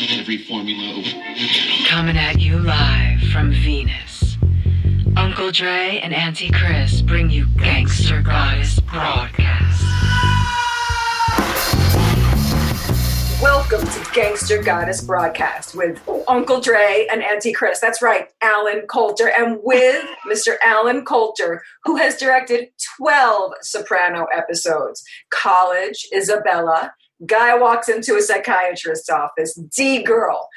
every formula. Coming at you live from Venus. Uncle Dre and Auntie Chris bring you Gangster Goddess Broadcast. Welcome to Gangster Goddess Broadcast with Uncle Dre and Auntie Chris. That's right, Allen Coulter, and with Mr. Allen Coulter, who has directed 12 Soprano episodes College, Isabella, Guy walks into a psychiatrist's office, D girl,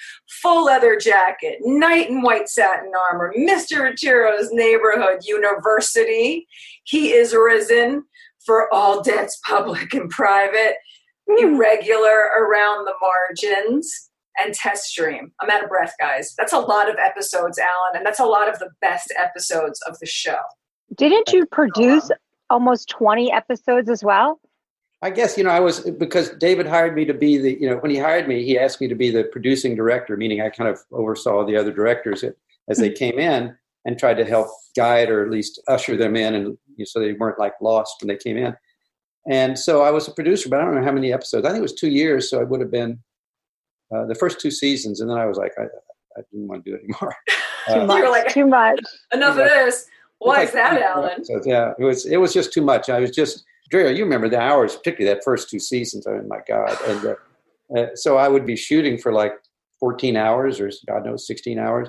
full leather jacket, knight in white satin armor, Mr. Ruggerio's neighborhood university. He is risen for all debts, public and private irregular hmm. around the margins, and test dream. I'm out of breath, guys. That's a lot of episodes, Allen, and that's a lot of the best episodes of the show. Didn't you produce almost 20 episodes as well? I guess you know I was because David hired me to be the you know when he hired me he asked me to be the producing director, meaning I kind of oversaw the other directors as they came in and tried to help guide or at least usher them in, and you know, so they weren't like lost when they came in. And so I was a producer, but I don't know how many episodes. I think it was two years, so I would have been uh, the first two seasons, and then I was like, I, I didn't want to do it anymore. too Uh, much. You were like- too much. Enough of this. Why was is like that, Allen? episodes. Yeah, it was. It was just too much. I was just, Drea, you remember the hours, particularly that first two seasons. I mean, my God. And uh, uh, so I would be shooting for like 14 hours or God knows 16 hours,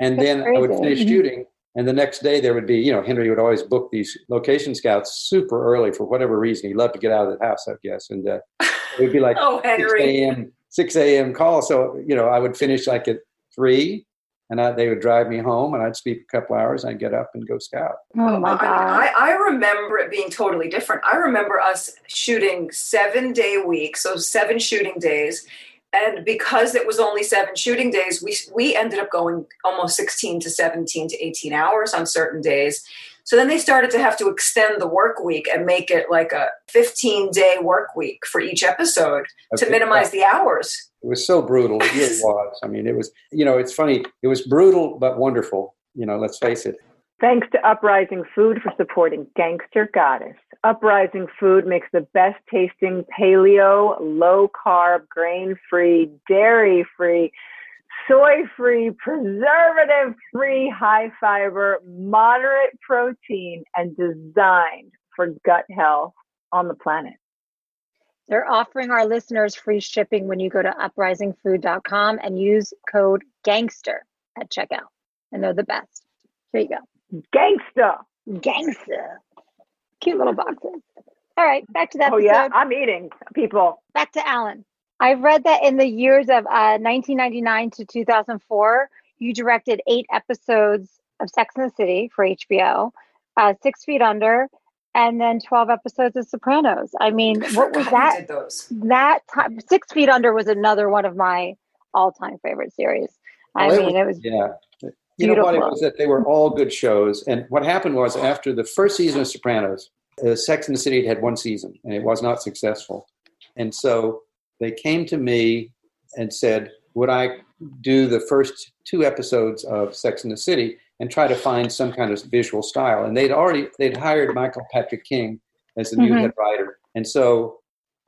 and That's then I would crazy. finish shooting. And the next day there would be, you know, Henry would always book these location scouts super early for whatever reason. He loved to get out of the house, I guess. And uh, it would be like Oh, 6 a.m. 6 a.m. call. So, you know, I would finish like at three and I, they would drive me home and I'd sleep a couple hours and I'd get up and go scout. Oh my I, God. I, I remember it being totally different. I remember us shooting seven day weeks, so seven shooting days. And because it was only seven shooting days, we, we ended up going almost 16 to 17 to 18 hours on certain days. So then they started to have to extend the work week and make it like a 15 day work week for each episode to minimize the hours. It was so brutal. It really was. I mean, it was, you know, it's funny. It was brutal, but wonderful. You know, let's face it. Thanks to Uprising Food for supporting Gangster Goddess. Uprising Food makes the best tasting paleo, low carb, grain free, dairy free, soy free, preservative free, high fiber, moderate protein, and designed for gut health on the planet. They're offering our listeners free shipping when you go to uprisingfood.com and use code GANGSTER at checkout. And they're the best. Here you go. Gangster. Gangster. Cute little boxes. All right, back to that Oh, episode. yeah, I'm eating, people. back to Allen. I've read that in the years of uh, 1999 to 2004, you directed eight episodes of Sex and the City for HBO, uh, Six Feet Under, and then 12 episodes of Sopranos. I mean, what was that? Those. That time, Six Feet Under was another one of my all-time favorite series. I Well, it mean, it was Yeah. You know what? It was that they were all good shows. And what happened was after the first season of Sopranos, uh, Sex and the City had one season and it was not successful. And so they came to me and said, Would I do the first two episodes of Sex and the City and try to find some kind of visual style? And they'd already they'd hired Michael Patrick King as the new Mhm. head writer. And so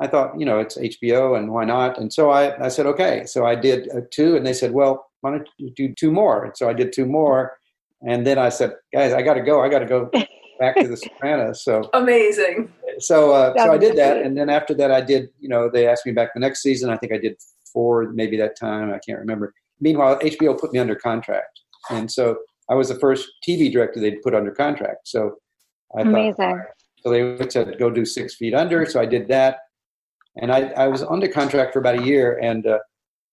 I thought, you know, it's HBO and why not? And so I, I said, okay. So I did uh, two, and they said, well, why don't you do two more? And so I did two more. And then I said, guys, I got to go. I got to go back to the Sopranos. So, Amazing. so, uh, so I did that. And then after that, I did, you know, they asked me back the next season. I think I did four, maybe that time. I can't remember. Meanwhile, HBO put me under contract. And so I was the first TV director they'd put under contract. So I thought, amazing. so they said, go do six feet under. So I did that. And I, I was under contract for about a year. And uh,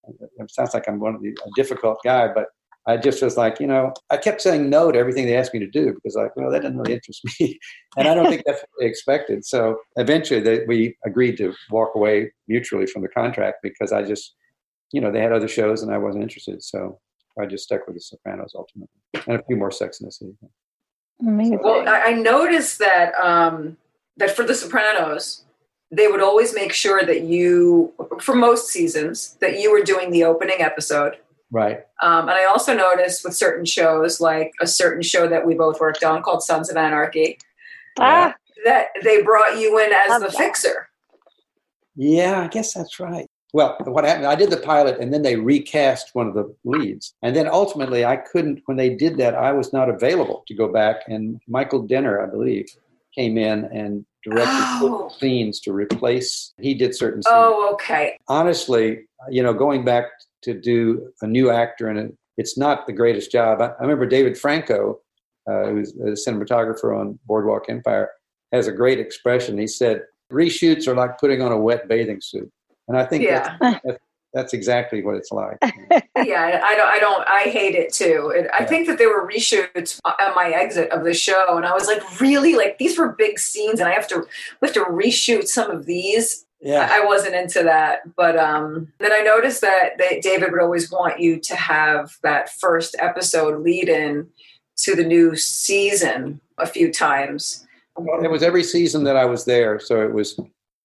it sounds like I'm one of the a difficult guy, but I just was like, you know, I kept saying no to everything they asked me to do because, like, well, that didn't really interest me. and I don't think that's what they expected. So eventually they, we agreed to walk away mutually from the contract because I just, you know, they had other shows and I wasn't interested. So I just stuck with The Sopranos ultimately and a few more Sex in the City. Amazing. Well, I, I noticed that um, that for The Sopranos, they would always make sure that you, for most seasons, that you were doing the opening episode. Right. Um, and I also noticed with certain shows, like a certain show that we both worked on called Sons of Anarchy, ah, that they brought you in as Love the that. fixer. Yeah, I guess that's right. Well, what happened? I did the pilot, and then they recast one of the leads, and then ultimately, I couldn't. When they did that, I was not available to go back, and Michael Dinner, I believe, came in and directed Oh. scenes to replace. He did certain scenes. Oh, okay. honestly, you know, going back to do a new actor and it, it's not the greatest job. I, I remember David Franco, uh, who's a cinematographer on Boardwalk Empire, has a great expression. He said, "Reshoots are like putting on a wet bathing suit," and I think Yeah. that's, that's, that's exactly what it's like. yeah, I don't, I don't, I hate it too. It, I think that there were reshoots at my exit of the show, and I was like, really, like these were big scenes, and I have to, we have to reshoot some of these. yeah, I wasn't into that, but um, then I noticed that they, David would always want you to have that first episode lead in to the new season a few times. it was every season that I was there, so it was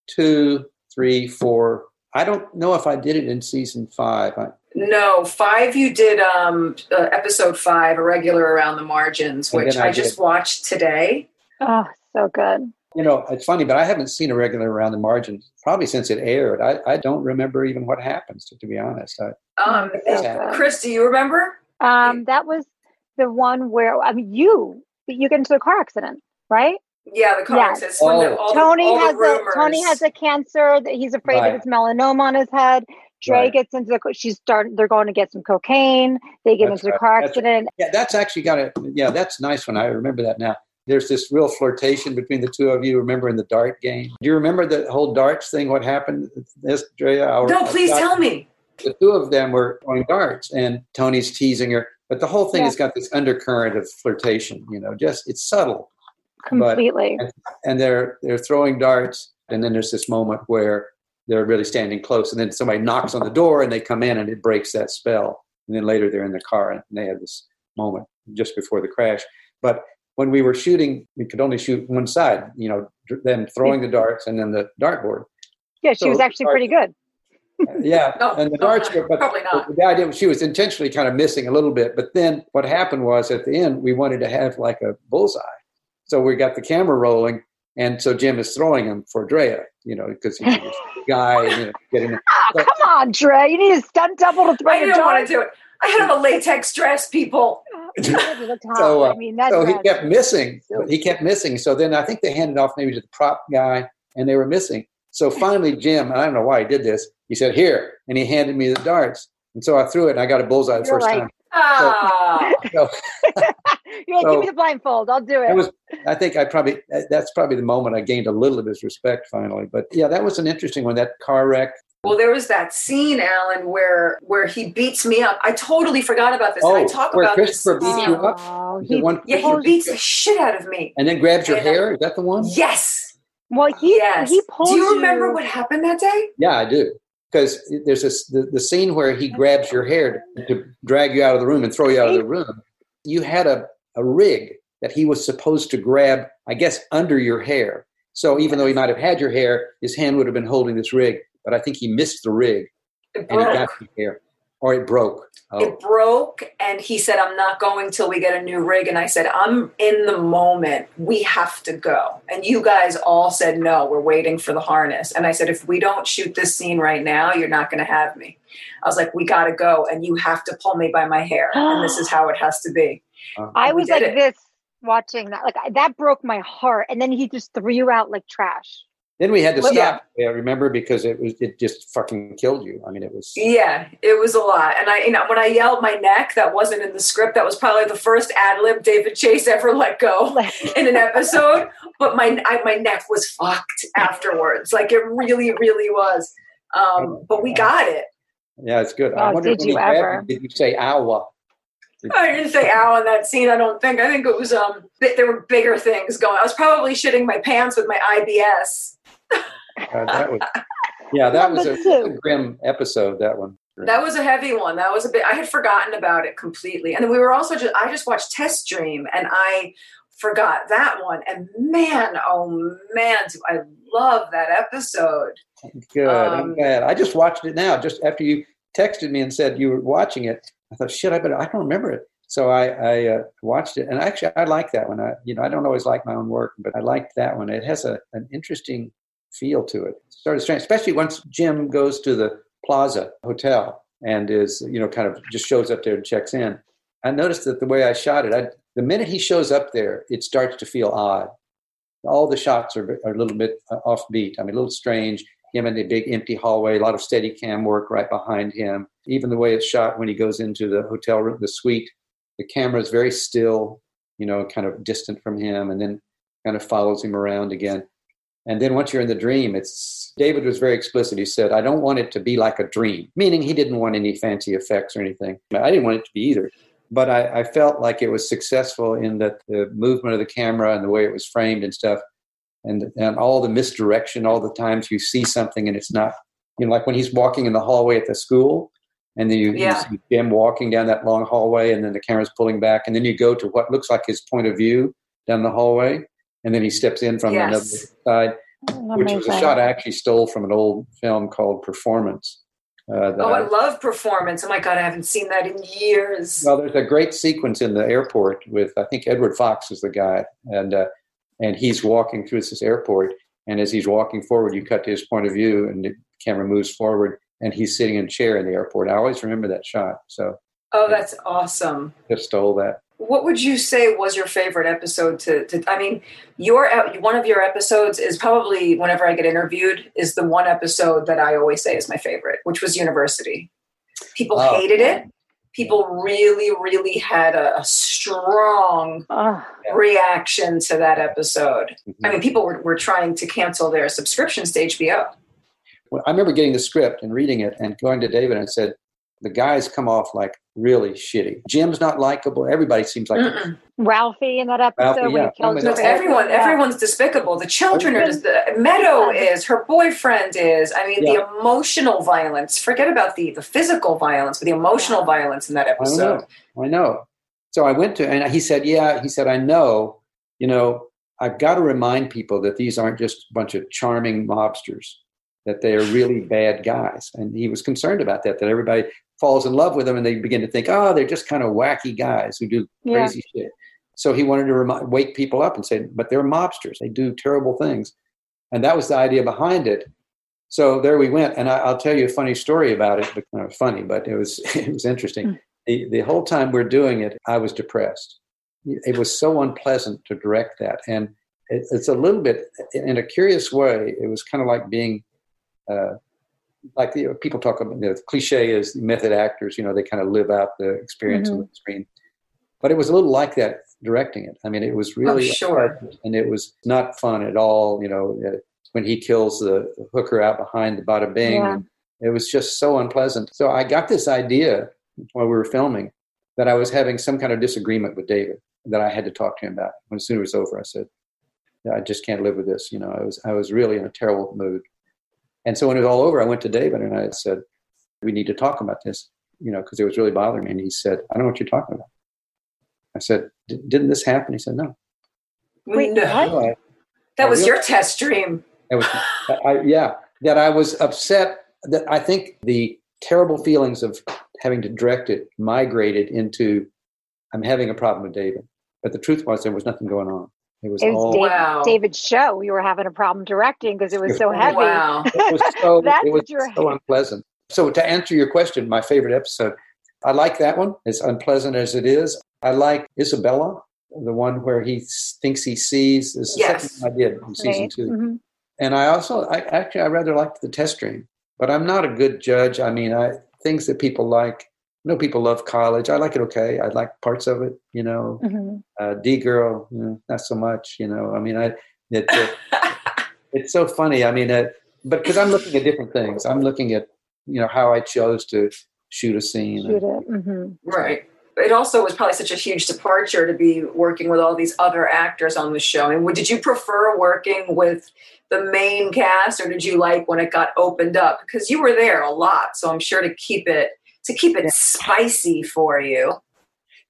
two, three, four. I don't know if I did it in season five. I, No, five. You did um, uh, episode five, irregular around the margins, which I I, just watched today. Oh, so good. You know, it's funny, but I haven't seen irregular around the margins probably since it aired. I, I don't remember even what happens, to, to be honest. I, Um, So Chris, do you remember? Um, that was the one where I mean, you you get into a car accident, right? Yeah, the car Yeah. accident. The- Oh. all the- Tony all the has a. Tony has a cancer that he's afraid Right. that it's melanoma on his head. Dre Right. gets into the she's starting. They're going to get some cocaine. They get That's into a right. car That's right. accident. yeah, that's actually got a, yeah, that's nice one. I remember that now. There's this real flirtation between the two of you. Remember in the dart game? Do you remember the whole darts thing? What happened? This, Drea? Our- No, please our- tell me. the two of them were throwing darts and Tony's teasing her. But the whole thing Yeah. has got this undercurrent of flirtation, you know, just it's subtle. Completely. And they're they're throwing darts and then there's this moment where they're really standing close and then somebody knocks on the door and they come in and it breaks that spell. And then later they're in the car and they have this moment just before the crash. But when we were shooting, we could only shoot one side, you know, them throwing the darts and then the dartboard. yeah, she so was actually sorry. pretty good. yeah, No, and the no, darts were, but probably not. the idea was she was intentionally kind of missing a little bit. But then what happened was at the end we wanted to have like a bullseye, so we got the camera rolling, and so Jim is throwing him for Drea, you know, because he's a guy, and, you know, getting. Oh, So- come on, Dre. You need a stunt double to throw I your didn't want to do it. I had a latex dress, people. You looked hot. So, uh, I mean, that So he kept missing. He kept missing. So then I think they handed off maybe to the prop guy, and they were missing. So finally, Jim, and I don't know why he did this. He said, "Here," and he handed me the darts, and so I threw it, and I got a bullseye the You're first like- time. Ah, So You're like, so- give me the blindfold. I'll do it. it was i think i probably that's probably the moment i gained a little of his respect finally but yeah that was an interesting one that car wreck well, there was that scene, Allen, where where he beats me up. I totally forgot about this. and I Oh, talk where about Christopher this. beats scene. you up? Oh, he- one- Yeah, he beats the shit out of me. and then grabs your And, hair is that the one Yes. well, he yes. he pulls Do you remember you- what happened that day? yeah i do because there's this the, the scene where he grabs your hair to, to drag you out of the room and throw you out of the room you had a, a rig that he was supposed to grab i guess under your hair so even though he might have had your hair his hand would have been holding this rig but i think he missed the rig It and he broke. got your hair or it broke oh. It broke, and he said, I'm not going till we get a new rig. And I said, I'm in the moment. We have to go. And you guys all said, No, we're waiting for the harness. And I said, If we don't shoot this scene right now, you're not going to have me. I was like, We got to go, and you have to pull me by my hair. And this is how it has to be. Uh, I was like it. this watching that. Like that broke my heart. And then he just threw you out like trash. Then we had to stop. Yeah, remember because it was it just fucking killed you. I mean, it was. Yeah, it was a lot. And I, you know, when I yelled my neck, that wasn't in the script. That was probably the first ad lib David Chase ever let go in an episode. But my I, my neck was fucked afterwards. Like it really, really was. Um, but we got it. Yeah, it's good. I Oh, wonder did when you he grabbed ever? Did you say "owa"? I didn't say ow in that scene. I don't think. I think it was um. th- There were bigger things going. I was probably shitting my pants with my IBS. Uh, that was. Yeah, that was a, a grim episode. That one. That was a heavy one. That was a bit. I had forgotten about it completely. And then we were also just. I just watched Test Dream, and I forgot that one. And man, oh man, do I love that episode. Good. I'm Um, glad. I just watched it now. Just after you texted me and said you were watching it, I thought, shit, I better. I don't remember it. So I, I uh, watched it, and actually, I like that one. I, you know, I don't always like my own work, but I liked that one. It has a an interesting feel to it. Sort of strange, especially once Jim goes to the Plaza Hotel and is, you know, kind of just shows up there and checks in. I noticed that the way I shot it, I, the minute he shows up there, it starts to feel odd. All the shots are, are a little bit uh, offbeat. I mean, a little strange. Him in the big empty hallway, a lot of steady cam work right behind him. Even the way it's shot when he goes into the hotel room, the suite, the camera is very still, you know, kind of distant from him, and then kind of follows him around again. And then once you're in the dream, it's David was very explicit. He said, I don't want it to be like a dream, meaning he didn't want any fancy effects or anything. I didn't want it to be either. But I, I felt like it was successful in that the movement of the camera and the way it was framed and stuff, and, and all the misdirection, all the times you see something and it's not, you know, like when he's walking in the hallway at the school, and then you, Yeah. you see him walking down that long hallway, and then the camera's pulling back, and then you go to what looks like his point of view down the hallway, and then he steps in from Yes. another side which was a shot I actually stole from an old film called Performance. Uh, Oh, I I- love performance. Oh my God, I haven't seen that in years. well, there's a great sequence in the airport with I think Edward Fox is the guy, and uh, and he's walking through this airport, and as he's walking forward, you cut to his point of view, and the camera moves forward, and he's sitting in a chair in the airport. I always remember that shot, so Oh, that's awesome. just stole that. What would you say was your favorite episode to, to I mean, your one of your episodes is probably whenever I get interviewed is the one episode that I always say is my favorite, which was University. People Oh. hated it. People really, really had a, a strong Oh, reaction to that episode. Mm-hmm. I mean, people were, were trying to cancel their subscriptions to HBO. Well, I remember getting the script and reading it and going to David and said, "The guys come off like really shitty. Jim's not likable. Everybody seems like Ralphie in that episode Ralphie, when yeah. he kills Oh, No, everyone. Yeah. Everyone's despicable. The children are. Everyone- Dis- the, uh, Meadow is. Her boyfriend is. I mean, Yeah. the emotional violence. Forget about the the physical violence, but the emotional violence in that I episode. know. I know. So I went to, and he said, "Yeah." He said, "I know. You know, I've got to remind people that these aren't just a bunch of charming mobsters; that they are really bad guys." And he was concerned about that. That everybody falls in love with them, and they begin to think, "Oh, they're just kind of wacky guys who do Yeah. crazy shit." So he wanted to wake people up and say, "But they're mobsters. They do terrible things," and that was the idea behind it. So there we went, and I, I'll tell you a funny story about it. But not funny, but it was it was interesting. Mm. The, the whole time we're doing it, I was depressed. It was so unpleasant to direct that, and it, it's a little bit, in a curious way, it was kind of like being, uh, like you know, people talk about the cliche is method actors. You know, they kind of live out the experience on the screen. But it was a little like that directing it. I mean, it was really Oh, sure. and it was not fun at all. You know, uh, when he kills the hooker out behind the bada bing, Yeah. it was just so unpleasant. So I got this idea while we were filming that I was having some kind of disagreement with David that I had to talk to him about. When as soon as it was over, I said, "I just can't live with this." You know, I was I was really in a terrible mood. And so when it was all over, I went to David and I said, "We need to talk about this." You know, because it was really bothering me. And he said, "I don't know what you're talking about." I said, "Didn't this happen?" He said, "No." Wait, No. what? No, I- That was your test dream. It was, I, yeah, that I was upset. That I think the terrible feelings of having to direct it migrated into I'm having a problem with David. But the truth was there was nothing going on. It was It was all. David- Wow. David's show. You were having a problem directing because it was so heavy. Wow. It was so. It was what you're- so unpleasant. So to answer your question, my favorite episode, I like that one. As unpleasant as it is, I like Isabella, the one where he thinks he sees. This is the Yes. second one I did in season Right. two. Mhm. and I also, I actually, I rather liked the test dream, but I'm not a good judge. I mean, I things that people like. I know people love college. I like it okay. I like parts of it. You know, Mhm. uh, D girl, you know, not so much. You know, I mean, I it, it, it's so funny. I mean, uh, but because I'm looking at different things. I'm looking at you know how I chose to shoot a scene. Shoot it. Mhm. Right. It also was probably such a huge departure to be working with all these other actors on the show. And would- did you prefer working with the main cast, or did you like when it got opened up? Because you were there a lot, so I'm sure to keep it to keep it spicy for you.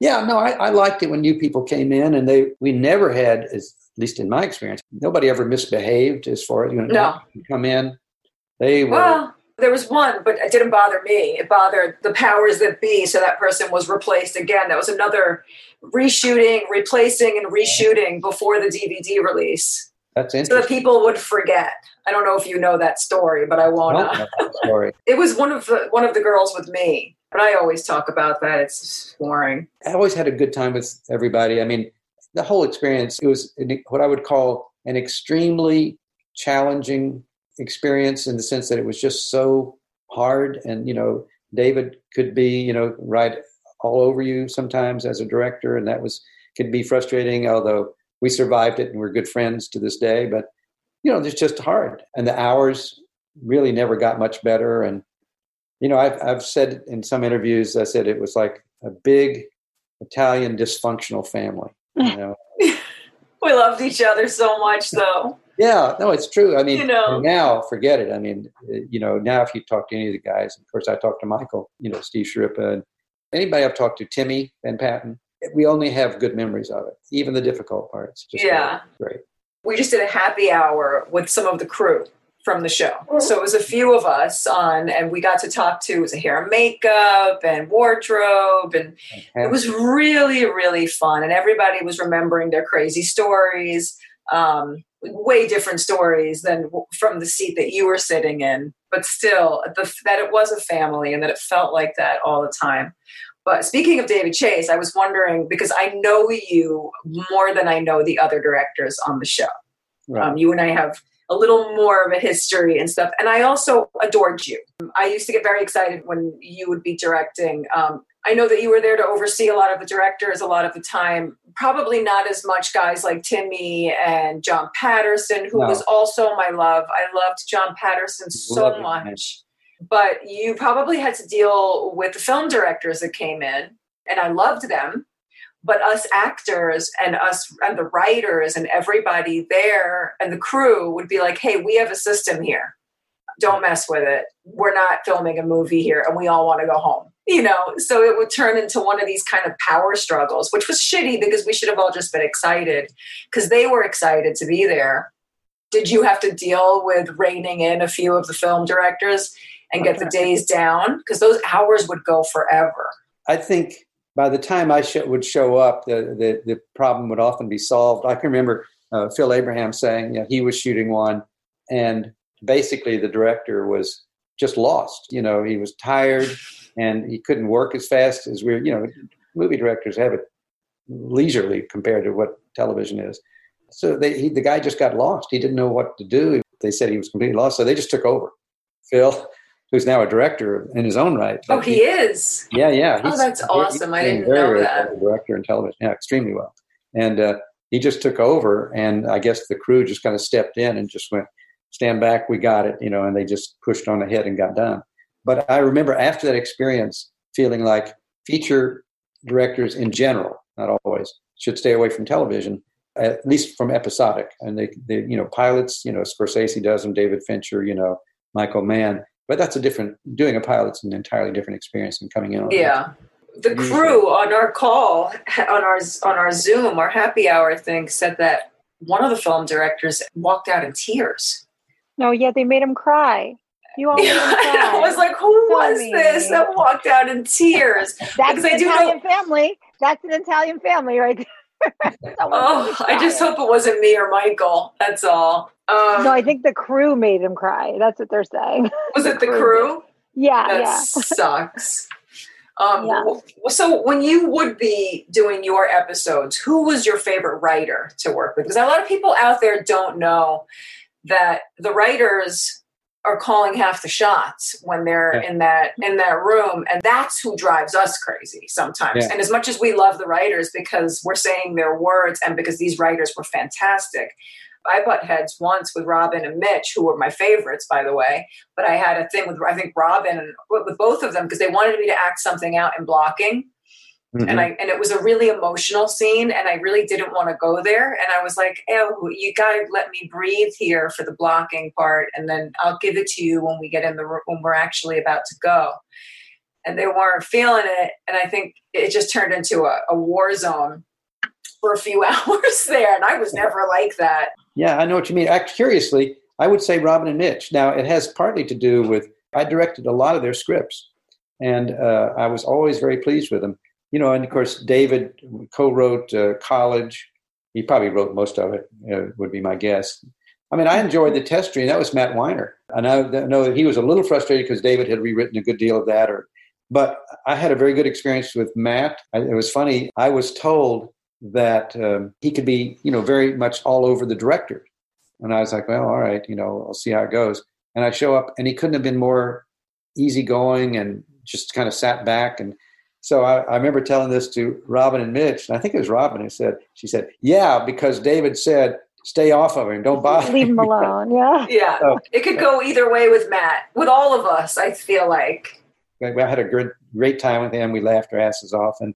Yeah, no, I, I liked it when new people came in, and they we never had, as, at least in my experience, nobody ever misbehaved as far as you know. No. come in, they were. Well, there was one, but it didn't bother me. It bothered the powers that be. So that person was replaced again. That was another reshooting, replacing, and reshooting before the DVD release. That's so that people would forget. I don't know if you know that story, but I I won't. that story. It was one of the one of the girls with me, but I always talk about that. It's boring. I always had a good time with everybody. I mean, the whole experience, it was an, what I would call an extremely challenging experience in the sense that it was just so hard. And, you know, David could be, you know, right all over you sometimes as a director. And that was, could be frustrating, although we survived it and we're good friends to this day. But, you know, it's just hard. And the hours really never got much better. And, you know, I've, I've said in some interviews, I said it was like a big Italian dysfunctional family. You know? We loved each other so much, though. yeah, no, it's true. I mean, You know. now forget it. I mean, you know, now if you talk to any of the guys, of course, I talked to Michael, you know, Steve Schirripa, and anybody I've talked to, Timmy Van Patten, we only have good memories of it, even the difficult parts. Just Yeah. great. we just did a happy hour with some of the crew from the show. So it was a few of us on, and we got to talk to it was a hair and makeup and wardrobe, and it was really really fun. And everybody was remembering their crazy stories, um, way different stories than from the seat that you were sitting in, but still the, that it was a family and that it felt like that all the time. But speaking of David Chase, I was wondering because I know you more than I know the other directors on the show. right. Um, you and I have a little more of a history and stuff. And I also adored you. I used to get very excited when you would be directing. Um, I know that you were there to oversee a lot of the directors a lot of the time. Probably not as much guys like Timmy and John Patterson, who No. was also my love. I loved John Patterson so Love much. But you probably had to deal with the film directors that came in, and I loved them but us actors and us and the writers and everybody there and the crew would be like hey we have a system here. Don't mess with it. We're not filming a movie here and we all want to go home. You know so it would turn into one of these kind of power struggles which was shitty because we should have all just been excited because they were excited to be there. Did you have to deal with reining in a few of the film directors and get the days down because those hours would go forever I think by the time I sh- would show up, the, the, the problem would often be solved. I can remember uh, Phil Abraham saying you know, he was shooting one, and basically the director was just lost. You know, he was tired and he couldn't work as fast as we're. You know, movie directors have it leisurely compared to what television is. So they, he, the guy just got lost. He didn't know what to do. They said he was completely lost, so they just took over. Phil, who's now a director in his own right. oh he is Yeah, yeah. Oh, that's awesome. I didn't very, know very that. well, Director in television, yeah, extremely well. And uh, he just took over, and I guess the crew just kind of stepped in and just went, "Stand back, we got it," you know, and they just pushed on ahead and got done. But I remember after that experience, feeling like feature directors in general, not always, should stay away from television, at least from episodic. And they, they you know, pilots, you know, Scorsese does them, David Fincher, you know, Michael Mann. But that's a different. Doing a pilot's an entirely different experience than coming in. on it. Yeah. The Usually. crew on our call, on our on our Zoom, our happy hour thing, said that one of the film directors walked out in tears. No, yeah, they made him cry. You all made him cry. I was like, "Who Tell was me. this that walked out in tears?" That's because I an do know- Italian family. That's an Italian family right there. Oh, I just hope it wasn't me or Michael. That's all. Um, No, I think the crew made him cry. That's what they're saying. was it the crew. crew? Yeah, That yeah. sucks. Um, Yeah. So, when you would be doing your episodes, who was your favorite writer to work with? Because a lot of people out there don't know that the writers are calling half the shots when they're Yeah. in that in that room, and that's who drives us crazy sometimes. Yeah. And as much as we love the writers because we're saying their words, and because these writers were fantastic. I butt heads once with Robin and Mitch, who were my favorites, by the way but I had a thing with I think Robin and with both of them because they wanted me to act something out in blocking, Mhm. and I and it was a really emotional scene, and I really didn't want to go there, and I was like, "Oh, you got to let me breathe here for the blocking part, and then I'll give it to you when we get in the room when we're actually about to go." And they weren't feeling it, and I think it just turned into a, a war zone for a few hours there, and I was never like that. Yeah, I know what you mean. Act curiously, I would say Robin and Mitch. Now, it has partly to do with I directed a lot of their scripts, and uh, I was always very pleased with them. You know, and of course, David co-wrote uh, College. He probably wrote most of it. Uh, would be my guess. I mean, I enjoyed the test dream. That was Matt Weiner, and I know that he was a little frustrated because David had rewritten a good deal of that. Or, but I had a very good experience with Matt. It was funny. I was told that um, he could be, you know, very much all over the director, and I was like, well, all right, you know, I'll see how it goes. And I show up, and he couldn't have been more easygoing and just kind of sat back and so I, I, remember telling this to Robin and Mitch, and I think it was Robin who said, she said, yeah, because David said, stay off of him, don't bother Leave him alone, yeah. Yeah, so, it could go either way with Matt, with all of us, I feel like. I had a great, great time with him. We laughed our asses off. And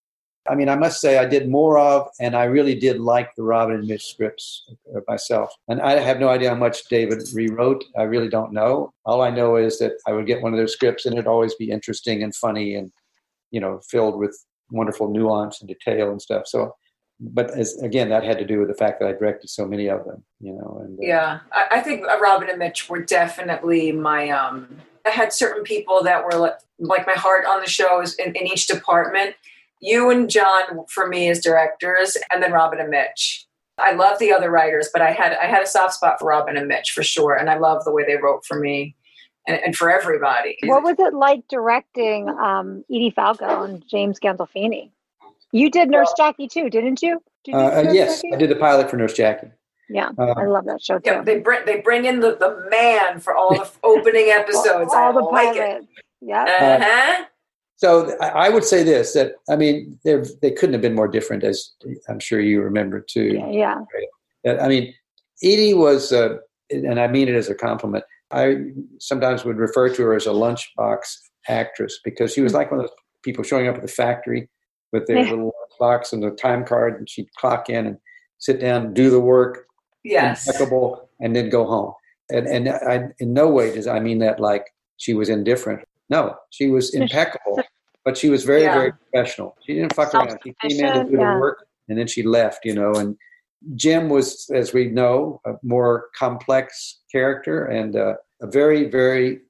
I mean, I must say, I did more of, and I really did like the Robin and Mitch scripts myself. And I have no idea how much David rewrote. I really don't know. All I know is that I would get one of those scripts, and it'd always be interesting and funny and you know filled with wonderful nuance and detail and stuff. So, but as again, that had to do with the fact that I directed so many of them, you know. And uh, yeah, I, I, think Robin and Mitch were definitely my. um I had certain people that were like, like my heart on the shows in, in each department. You and John for me as directors, and then Robin and Mitch. I love the other writers, but I had I had a soft spot for Robin and Mitch for sure, and I love the way they wrote for me and, and for everybody. What was it like directing um, Edie Falco and James Gandolfini? You did Nurse well, Jackie too, didn't you? Did you uh, yes, Jackie? I did the pilot for Nurse Jackie. Yeah, uh, I love that show too. Yeah, they bring they bring in the, the man for all the opening episodes. all, all the like pilots. Yeah. Uh-huh. So I would say this: that I mean, they they couldn't have been more different, as I'm sure you remember too. Yeah. yeah. I mean, Edie was, uh, and I mean it as a compliment. I sometimes would refer to her as a lunchbox actress because she was hmm. like one of those people showing up at the factory with their little box and the time card, and she'd clock in and sit down, do the work, yes, impeccable, and then go home. And and I, in no way does I mean that like she was indifferent. No, she was impeccable, but she was very yeah. very professional. She didn't fuck around. She came in to do yeah. the work, and then she left. You know, and Jim was, as we know, a more complex character and uh, a very, very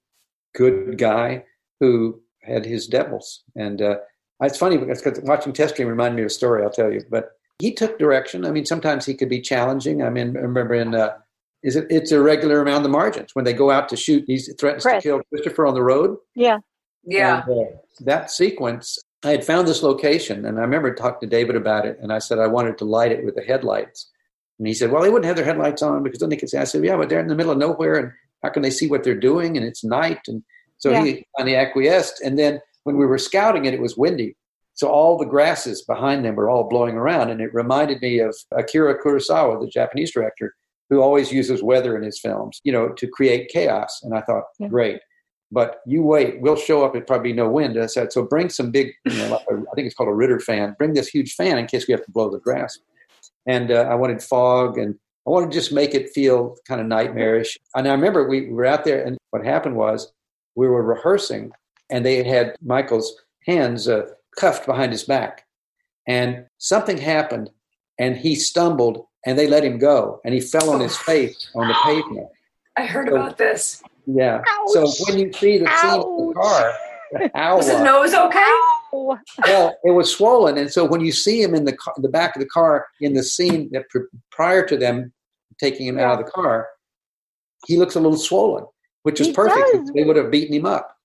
good guy who had his devils. And uh, it's funny because watching Test Dream reminded me of a story I'll tell you. But he took direction. I mean, sometimes he could be challenging. I mean, I remember in uh, is it? It's irregular around the margins when they go out to shoot. He threatens Chris. to kill Christopher on the road. Yeah, yeah. And, uh, that sequence I had found this location, and I remember talking to David about it, and I said I wanted to light it with the headlights. And he said, "Well, they wouldn't have their headlights on because then they could see." I said, "Yeah, but they're in the middle of nowhere, and how can they see what they're doing? And it's night." And so yeah. he finally acquiesced. And then when we were scouting it, it was windy, so all the grasses behind them were all blowing around, and it reminded me of Akira Kurosawa, the Japanese director, who always uses weather in his films, you know, to create chaos. And I thought, yeah. great. But you wait, we'll show up. It probably no wind. I said, so bring some big, you know, like a, I think it's called a Ritter fan. Bring this huge fan in case we have to blow the grass. And uh, I wanted fog, and I wanted to just make it feel kind of nightmarish. And I remember we were out there, and what happened was we were rehearsing, and they had Michael's hands uh, cuffed behind his back, and something happened, and he stumbled, and they let him go, and he fell on his face on the pavement. I heard so, about this. Yeah. Ouch. So when you see the scene in the car, ow, was his nose okay? well, it was swollen, and so when you see him in the car, the back of the car in the scene that prior to them taking him out of the car, he looks a little swollen, which is he perfect. They would have beaten him up.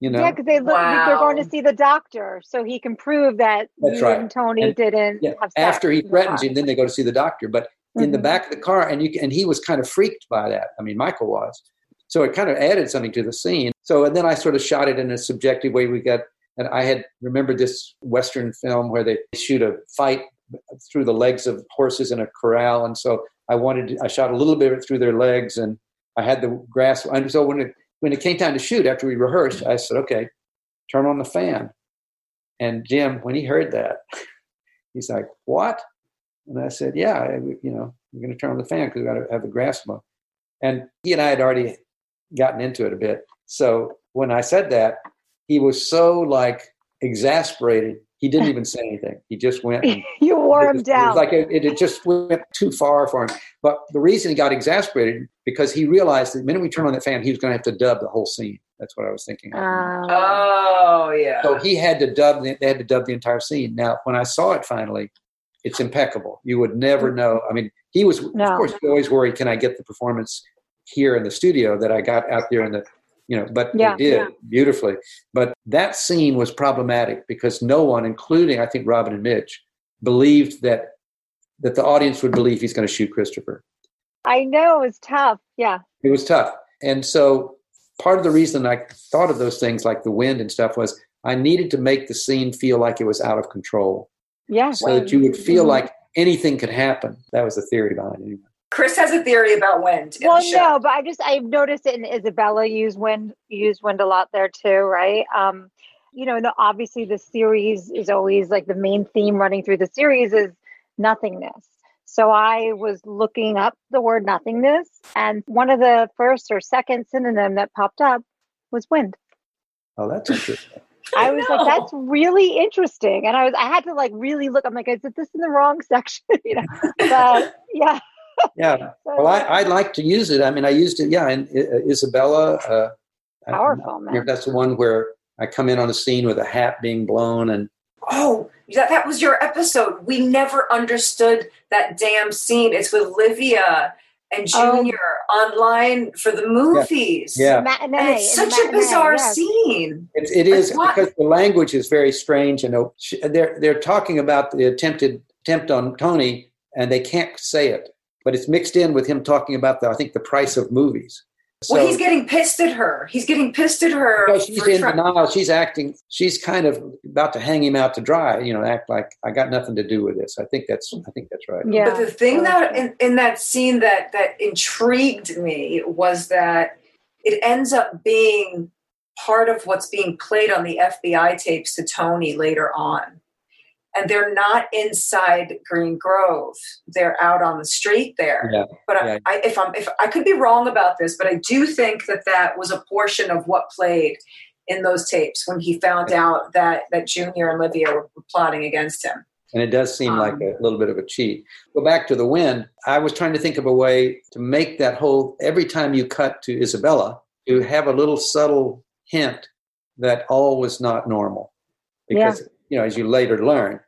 You know? Yeah, because they look wow. they're going to see the doctor, so he can prove that That's right. and Tony and, didn't. Yeah, after he threatens him, then they go to see the doctor. But in mm-hmm. the back of the car, and you and he was kind of freaked by that. I mean, Michael was. So it kind of added something to the scene. So and then I sort of shot it in a subjective way. We got and I had remembered this Western film where they shoot a fight through the legs of horses in a corral, and so I wanted I shot a little bit of it through their legs, and I had the grass. And so when it when it came time to shoot, after we rehearsed, I said, "Okay, turn on the fan." And Jim, when he heard that, he's like, "What?" And I said, "Yeah, you know, we're going to turn on the fan because we got to have the grass mow." And he and I had already gotten into it a bit. So when I said that, he was so like exasperated. He didn't even say anything. He just went. you wore him down. It like it, it, just went too far for him. But the reason he got exasperated because he realized that the minute we turned on that fan, he was going to have to dub the whole scene. That's what I was thinking. Uh, oh yeah. So he had to dub. The, they had to dub the entire scene. Now, when I saw it finally, it's impeccable. You would never know. I mean, he was, No. of course, you always worry, can I get the performance here in the studio that I got out there in the, you know, but Yeah. they did Yeah. beautifully. But that scene was problematic because no one, including I think Robin and Mitch, believed that that the audience would believe he's going to shoot Christopher. I know it was tough. Yeah. It was tough. And so part of the reason I thought of those things like the wind and stuff was I needed to make the scene feel like it was out of control Yeah. so that you would feel Mhm. like anything could happen. That was the theory behind it. Anyway. Chris has a theory about wind. in Well, the show. no, but I just I've noticed it in Isabella use wind use wind a lot there too, right? Um, you know, no, obviously the series is always like the main theme running through the series is nothingness. So I was looking up the word nothingness, and one of the first or second synonym that popped up was wind. Oh, that's interesting. I was know. like, that's really interesting. And I was I had to like really look. I'm like, is this in the wrong section? you know. But yeah. Yeah. Well, I, I like to use it. I mean, I used it, yeah, in uh, Isabella. Uh, Powerful, I- man. That's the one where I come in on a scene with a hat being blown and Oh, that, that was your episode. We never understood that damn scene. It's with Livia and Oh. Junior online for the movies. Yeah. matinee. And it's in such a bizarre yes. scene. It, it is what? because the language is very strange, and uh, they're they're talking about the attempted attempt on Tony, and they can't say it, but it's mixed in with him talking about the I think the price of movies. So well, he's getting pissed at her. He's getting pissed at her. because she's in try- denial, she's acting, she's kind of about to hang him out to dry. You know, act like I got nothing to do with this. I think that's I think that's right. Yeah. But the thing that in, in that scene that that intrigued me was that it ends up being part of what's being played on the FBI tapes to Tony later on. And they're not inside Green Grove; they're out on the street there. Yeah, But yeah. I, I, if I'm, if I could be wrong about this, but I do think that that was a portion of what played in those tapes when he found out that that Junior and Livia were plotting against him. and it does seem like Um, a little bit of a cheat. Go back to the wind. I was trying to think of a way to make that whole every time you cut to Isabella to have a little subtle hint that all was not normal, because you know as you later learn.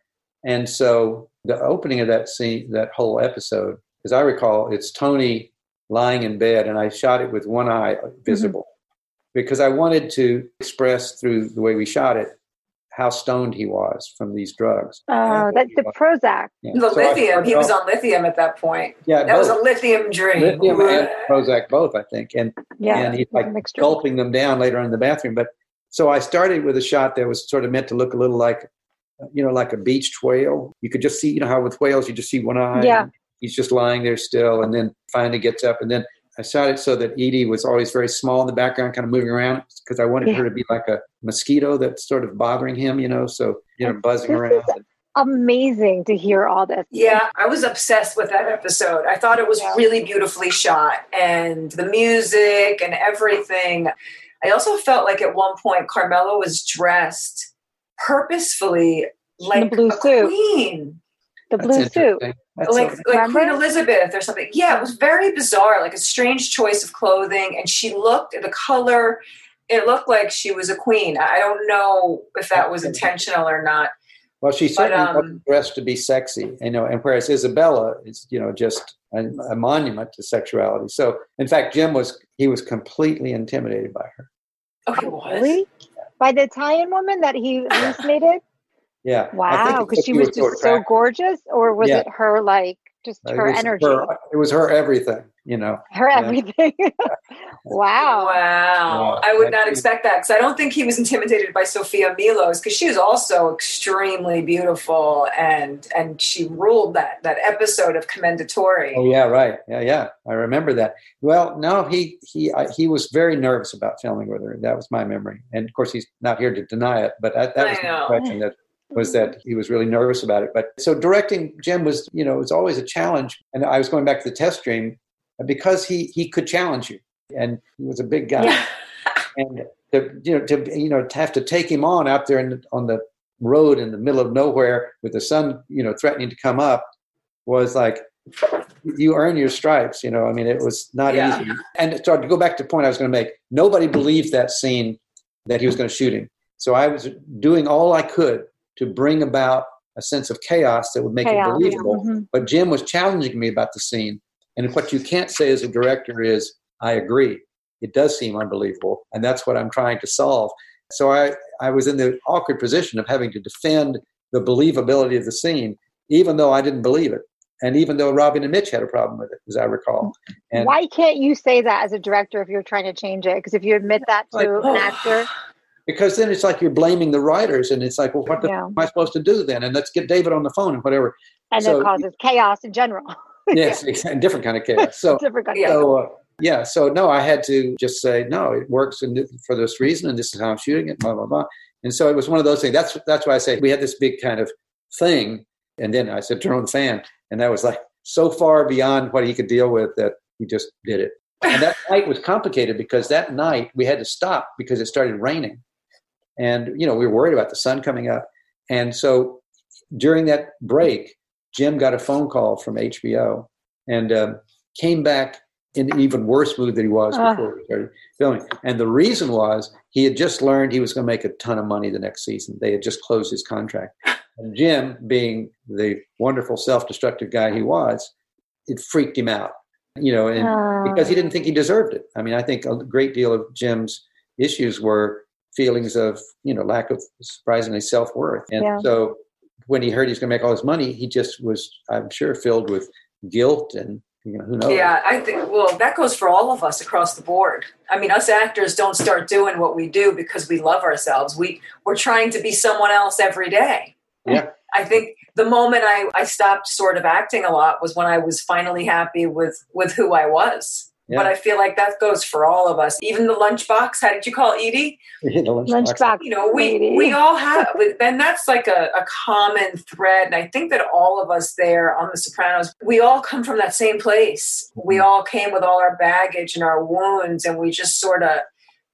And so the opening of that scene, that whole episode, as I recall, it's Tony lying in bed, and I shot it with one eye visible mm-hmm. because I wanted to express through the way we shot it how stoned he was from these drugs. Oh, that's the Prozac. Yeah. The So lithium. He was on lithium at that point. yeah, That was a lithium dream. lithium and Prozac both, I think, and Yeah. and he's like gulping them down later on in the bathroom. But so I started with a shot that was sort of meant to look a little like, you know, like a beached whale. You could just see, you know, how with whales you just see one eye. Yeah. He's just lying there still, and then finally gets up, and then. I shot it so that Edie was always very small in the background, kind of moving around, because I wanted Yeah. her to be like a mosquito that's sort of bothering him, you know, so you know, buzzing This around. is- Amazing to hear all this. Yeah, I was obsessed with that episode. I thought it was Yeah. really beautifully shot and the music and everything. I also felt like at one point Carmela was dressed purposefully like the blue a suit. queen. The That's blue suit. That's like so- like Remember? Queen Elizabeth or something. Yeah, it was very bizarre, like a strange choice of clothing. And she looked the color, it looked like she was a queen. I don't know if that was intentional or not. Well, she certainly um, wasn't dressed to be sexy, you know, and whereas Isabella is, you know, just a, a monument to sexuality. So, in fact, Jim was he was completely intimidated by her. Oh, it was. Really? By the Italian woman that he hallucinated? Yeah, Wow, because she was just so gorgeous, or was Yeah. it her like just uh, her was energy, her- it was her everything, you know. her everything? wow. Wow. Wow. I would not expect that because I don't think he was intimidated by Sophia Milos because she was also extremely beautiful and and she ruled that that episode of Commendatore. Oh yeah, right. Yeah, yeah. I remember that. Well, no, he he I, he was very nervous about filming with her. That was my memory, and of course, he's not here to deny it. But that, that I was the know. impression that was that he was really nervous about it. But so directing Jim was, you know, it was always a challenge. And I was going back to the test dream because he he could challenge you, and he was a big guy, Yeah. and to you know to you know to have to take him on out there in on the road in the middle of nowhere with the sun, you know, threatening to come up, was like you earn your stripes. You know, I mean, it was not Yeah. easy. And so to go back to the point I was going to make, nobody believed that scene that he was going to shoot him. So I was doing all I could to bring about a sense of chaos that would make Chaos, it yeah. believable. Mhm. But Jim was challenging me about the scene. And what you can't say as a director is, I agree. It does seem unbelievable. And that's what I'm trying to solve. So I, I was in the awkward position of having to defend the believability of the scene, even though I didn't believe it. And even though Robin and Mitch had a problem with it, as I recall. And Why can't you say that as a director if you're trying to change it? Because if you admit that to Like, an actor, because then it's like you're blaming the writers, and it's like, well, what the Yeah. f- am I supposed to do then? And let's get David on the phone and whatever. and So- it causes chaos in general. Yes, exactly. different kind of chaos. So, Different kind of Yeah. so uh, yeah, so no, I had to just say no. It works and for this reason, and this is how I'm shooting it. Blah blah blah. And so it was one of those things. That's that's why I say we had this big kind of thing, and then I said turn on the fan, and that was like so far beyond what he could deal with that he just did it. And that night was complicated because that night we had to stop because it started raining, and you know we were worried about the sun coming up, and so during that break, Jim got a phone call from HBO and um, came back in an even worse mood than he was Ah. before we started filming. And the reason was he had just learned he was going to make a ton of money the next season. They had just closed his contract. And Jim, being the wonderful self-destructive guy he was, it freaked him out. You know, and Ah. because he didn't think he deserved it. I mean, I think a great deal of Jim's issues were feelings of, you know, lack of surprisingly self-worth. And Yeah. so when he heard he was going to make all his money, he just was, I'm sure, filled with guilt and, you know, who knows? Yeah, I think, well, that goes for all of us across the board. I mean, us actors don't start doing what we do because we love ourselves. We, we're trying to be someone else every day. Yeah. I think the moment I, I stopped sort of acting a lot was when I was finally happy with, with who I was. Yeah. But I feel like that goes for all of us. Even the lunchbox, how did you call it, Edie? The lunchbox. Lunchbox. you know we lady. we all have and that's like a, a common thread and i think that all of us there on the sopranos we all come from that same place we mm-hmm. all came with all our baggage and our wounds and we just sort of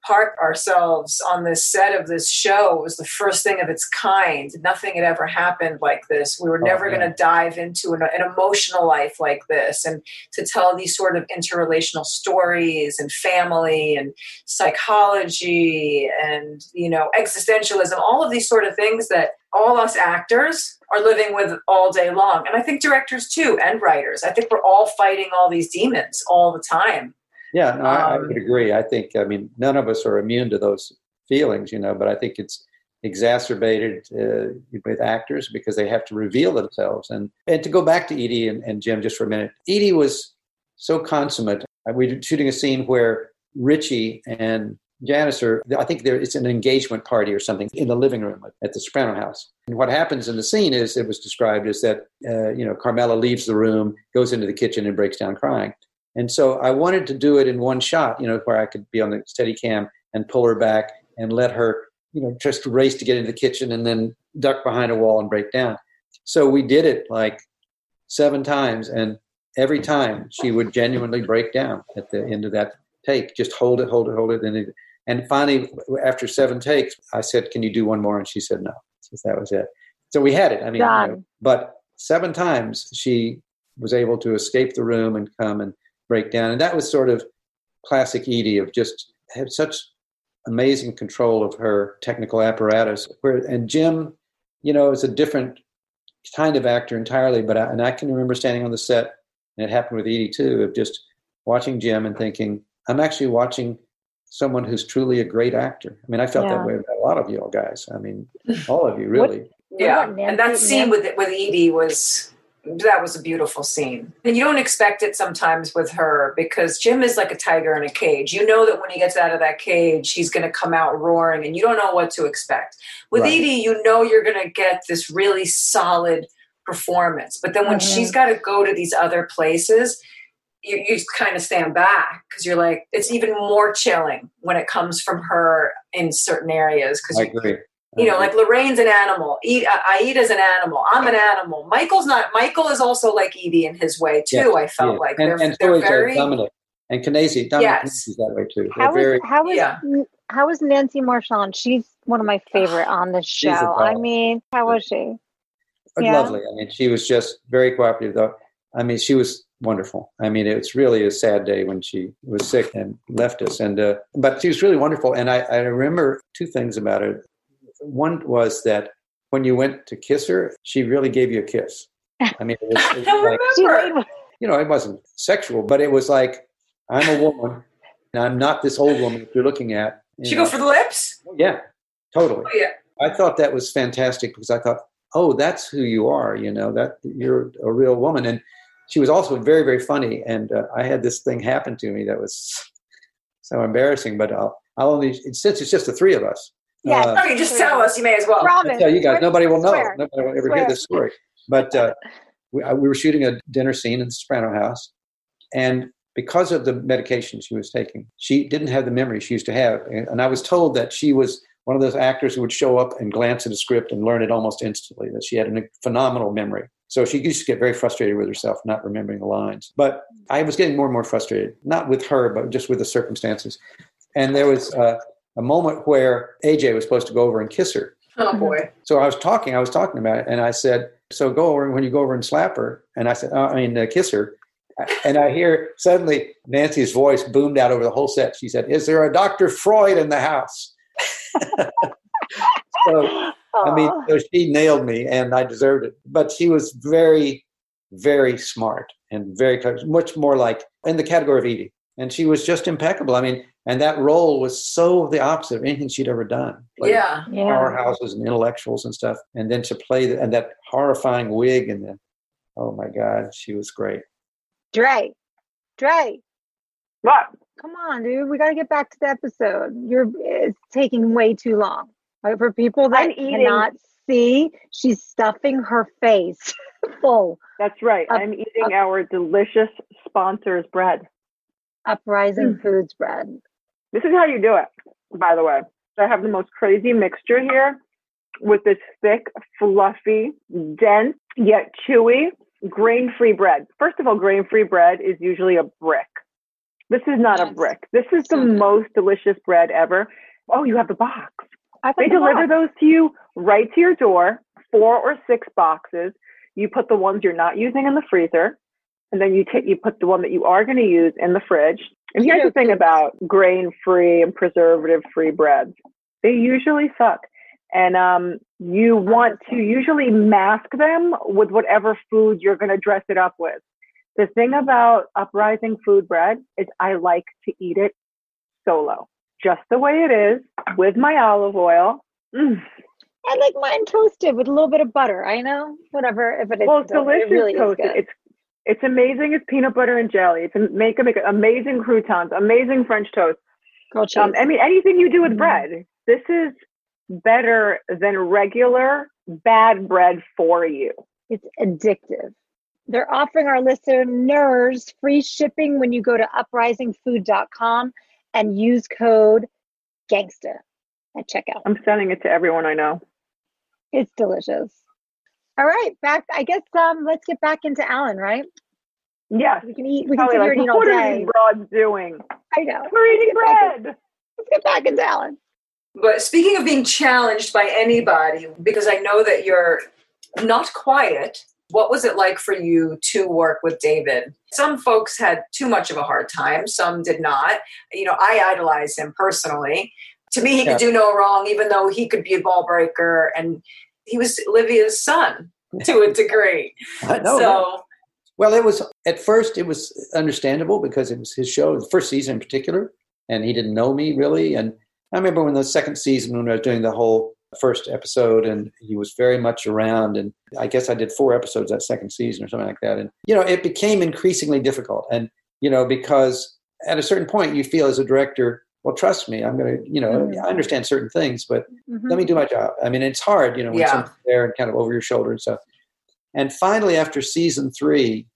park ourselves on this set of this show. It was the first thing of its kind. Nothing had ever happened like this. We were Oh, never yeah. going to dive into an, an emotional life like this. And to tell these sort of interrelational stories and family and psychology and you know existentialism all of these sort of things that all us actors are living with all day long. And i think directors too and writers. I think we're all fighting all these demons all the time Yeah, no, I, I Um, would agree. I think, I mean, none of us are immune to those feelings, you know, but I think it's exacerbated uh, with actors because they have to reveal themselves. And and to go back to Edie and, and Jim just for a minute, Edie was so consummate. Uh, We were shooting a scene where Richie and Janice are, I think there it's an engagement party or something in the living room at the Soprano house. And what happens in the scene is, it was described as that, uh, you know, Carmela leaves the room, goes into the kitchen and breaks down crying. And so I wanted to do it in one shot, you know, where I could be on the steady cam and pull her back and let her, you know, just race to get into the kitchen and then duck behind a wall and break down. So we did it like seven times, and every time she would genuinely break down at the end of that take. Just hold it, hold it, hold it, and it, and finally, after seven takes, I said, "Can you do one more?" And she said, "No." So that was it. So we had it. I mean, you know, but seven times she was able to escape the room and come and break down, and that was sort of classic Edie of just had such amazing control of her technical apparatus. Where and Jim, you know, is a different kind of actor entirely. But I, and I can remember standing on the set, and it happened with Edie too, of just watching Jim and thinking, I'm actually watching someone who's truly a great actor. I mean, I felt Yeah. that way about a lot of you all guys. I mean, all of you really. yeah about and that Nancy- scene with with edie was that was a beautiful scene and you don't expect it sometimes with her because jim is like a tiger in a cage you know that when he gets out of that cage he's going to come out roaring and you don't know what to expect with Right. edie you know you're going to get this really solid performance but then when Mhm. she's got to go to these other places you, you kind of stand back because you're like it's even more chilling when it comes from her in certain areas because I agree. You know, like Lorraine's an animal. E- uh, Aida's an animal. I'm an animal. Michael's not. Michael is also like Edie in his way too. Yes, I felt Yeah. like and, they're, and so they're is very. Dominic and Chianese. Dominic Yes. Chianese's that way too. How They're very, is how is Yeah. how is Nancy Marchand? She's one of my favorite on the show. I mean, how was she? Yeah. lovely. I mean, she was just very cooperative. Though, I mean, she was wonderful. I mean, it's really a sad day when she was sick and left us. And uh, but she was really wonderful. And I, I remember two things about her. One was that when you went to kiss her, she really gave you a kiss. I mean, it was, it I don't was like, remember. you know, it wasn't sexual, but it was like, I'm a woman and I'm not this old woman that you're looking at. you She know. go for the lips? yeah, totally. Oh, yeah. I thought that was fantastic because I thought, oh, that's who you are, you know, that you're a real woman. And she was also very, very funny. And uh, I had this thing happen to me that was so embarrassing, but I'll, I'll only, since it's just the three of us. Yes. uh, Okay, just tell us. You may as well. Promise. I'll tell you guys, Swear- nobody will know. swear. Nobody will ever Swear. hear this story. But uh, we, I, we were shooting a dinner scene in the Soprano House, and because of the medication she was taking, she didn't have the memory she used to have. And, and I was told that she was one of those actors who would show up and glance at a script and learn it almost instantly. That she had a phenomenal memory. So she used to get very frustrated with herself not remembering the lines. But I was getting more and more frustrated, not with her, but just with the circumstances. And there was uh, a moment where AJ was supposed to go over and kiss her. Oh boy. So I was talking, I was talking about it, and I said, "So go over when you go over and slap her." And I said, oh, "I mean, uh, kiss her." And I hear suddenly Nancy's voice boomed out over the whole set. She said, "Is there a Dr. Freud in the house?" so I mean, so she nailed me, and I deserved it. But she was very, very smart and very much more like in the category of Edie. And she was just impeccable. I mean, and that role was so the opposite of anything she'd ever done. Played Yeah. yeah. powerhouses and intellectuals and stuff, and then to play the, and that horrifying wig and the oh my god, she was great. Dre, Dre, What? come on, dude. We got to get back to the episode. You're it's taking way too long. Right? For people that I'm cannot see, she's stuffing her face full. That's right. Up- I'm eating up- our delicious sponsor's bread. Uprising Mm. Foods bread. This is how you do it, by the way. I have the most crazy mixture here with this thick, fluffy, dense, yet chewy, grain free bread. First of all, grain free bread is usually a brick. This is not a brick. This is the most delicious bread ever. Oh, you have the box. They the deliver box- those to you right to your door, four or six boxes. You put the ones you're not using in the freezer, and then you take you put the one that you are going to use in the fridge. And here's the thing about grain-free and preservative-free breads: they usually suck, and um, you want to usually mask them with whatever food you're going to dress it up with. The thing about uprising food bread is I like to eat it solo, just the way it is, with my olive oil. Mm. I like mine toasted with a little bit of butter. I know, whatever. If it is, Well, it's delicious really toasted. It's it's amazing. It's peanut butter and jelly. It's make make amazing croutons, amazing French toast. Grilled cheese. Um, I mean, anything you do with Mhm. bread, this is better than regular bad bread for you. It's addictive. They're offering our listeners free shipping when you go to uprisingfood.com and use code GANGSTA at checkout. I'm sending it to everyone I know. It's delicious. All right, back. I guess um, let's get back into Allen, right? Yes. We can eat. We can Probably sit like, and eat all what are day. these broads doing? I know. We're eating Let's get back bread. Let's get back into Allen. But speaking of being challenged by anybody, because I know that you're not quiet, what was it like for you to work with David? Some folks had too much of a hard time, some did not. You know, I idolize him personally. To me, he Yeah. could do no wrong, even though he could be a ball breaker. And he was Olivia's son to a degree. I know. so, Well, it was at first it was understandable because it was his show, the first season in particular, and he didn't know me really. And I remember when the second season when I was doing the whole first episode, and he was very much around. And I guess I did four episodes that second season or something like that. And you know, it became increasingly difficult. And you know, because at a certain point you feel as a director, well, trust me, I'm going to, you know, Mhm. I understand certain things, but Mhm. let me do my job. I mean, it's hard, you know, when Yeah. someone's there and kind of over your shoulder and stuff. And finally, after season three,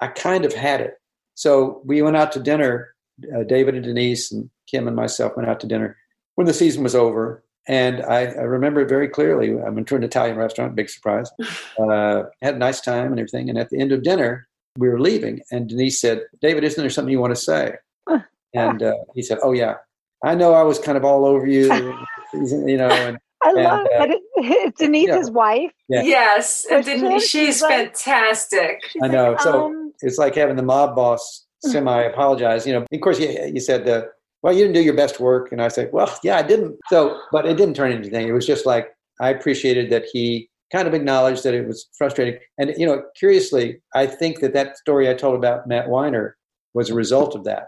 I kind of had it. So we went out to dinner. Uh, David and Denise and Kim and myself went out to dinner when the season was over. And I, I remember it very clearly. I went to an Italian restaurant, big surprise. Uh, had a nice time and everything. And at the end of dinner, we were leaving. And Denise said, David, isn't there something you want to say? And uh, he said, Oh, yeah. I know I was kind of all over you, you know. And I and, love uh. It, it's Denise's wife. Yeah. yes, and But didn't, she's she's like- fantastic. She's I know. Like, So- um, it's like having the mob boss semi apologize. You know, of course, you, you said, uh, well, you didn't do your best work. And I said, well, yeah, I didn't. So, but it didn't turn into anything. It was just like, I appreciated that he kind of acknowledged that it was frustrating. And you know, curiously, I think that that story I told about Matt Weiner was a result of that,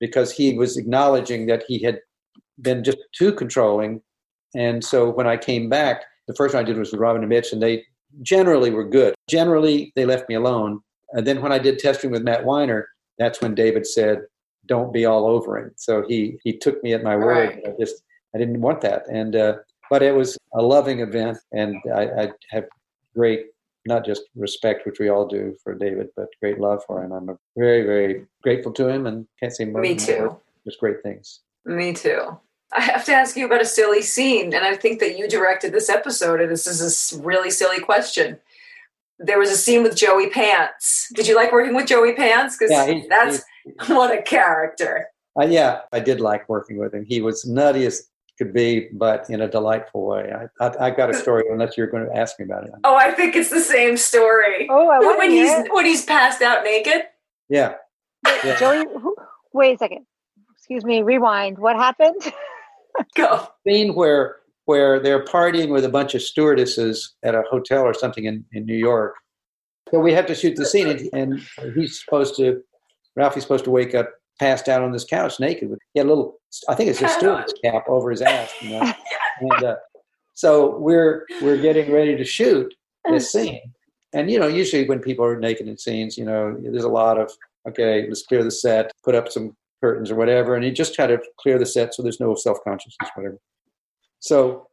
because he was acknowledging that he had been just too controlling. And so when I came back, the first one I did was with Robin and Mitch, and they generally were good. Generally, they left me alone. And then when I did Test Dream with Matt Weiner, that's when David said, "Don't be all over him." So he he took me at my word. Right. I just I didn't want that, and uh, but it was a loving event, and I, I have great not just respect, which we all do for David, but great love for him. I'm very very grateful to him, and can't say more. Me more- too. Just great things. Me too. I have to ask you about a silly scene, and I think that you directed this episode, and this is a really silly question. There was a scene with Joey Pants. Did you like working with Joey Pants? Because Yeah, he- that's what a character. Uh, yeah, I did like working with him. He was nutty as could be, but in a delightful way. I, I, I got a story, unless you're going to ask me about it. Oh, I think it's the same story. Oh, I when he's it. when he's passed out naked. Yeah. yeah. Joey, who, wait a second. Excuse me. Rewind. What happened? Go. scene where where they're partying with a bunch of stewardesses at a hotel or something in, in New York. So we have to shoot the scene, and, and he's supposed to, Ralphie's supposed to wake up passed out on this couch naked with he had a little, I think it's a Hat stewardess cap over his ass, you know. and uh, so we're we're getting ready to shoot this scene, and you know, usually when people are naked in scenes, you know, there's a lot of okay, let's clear the set, put up some curtains or whatever, and you just try to clear the set so there's no self consciousness, whatever. So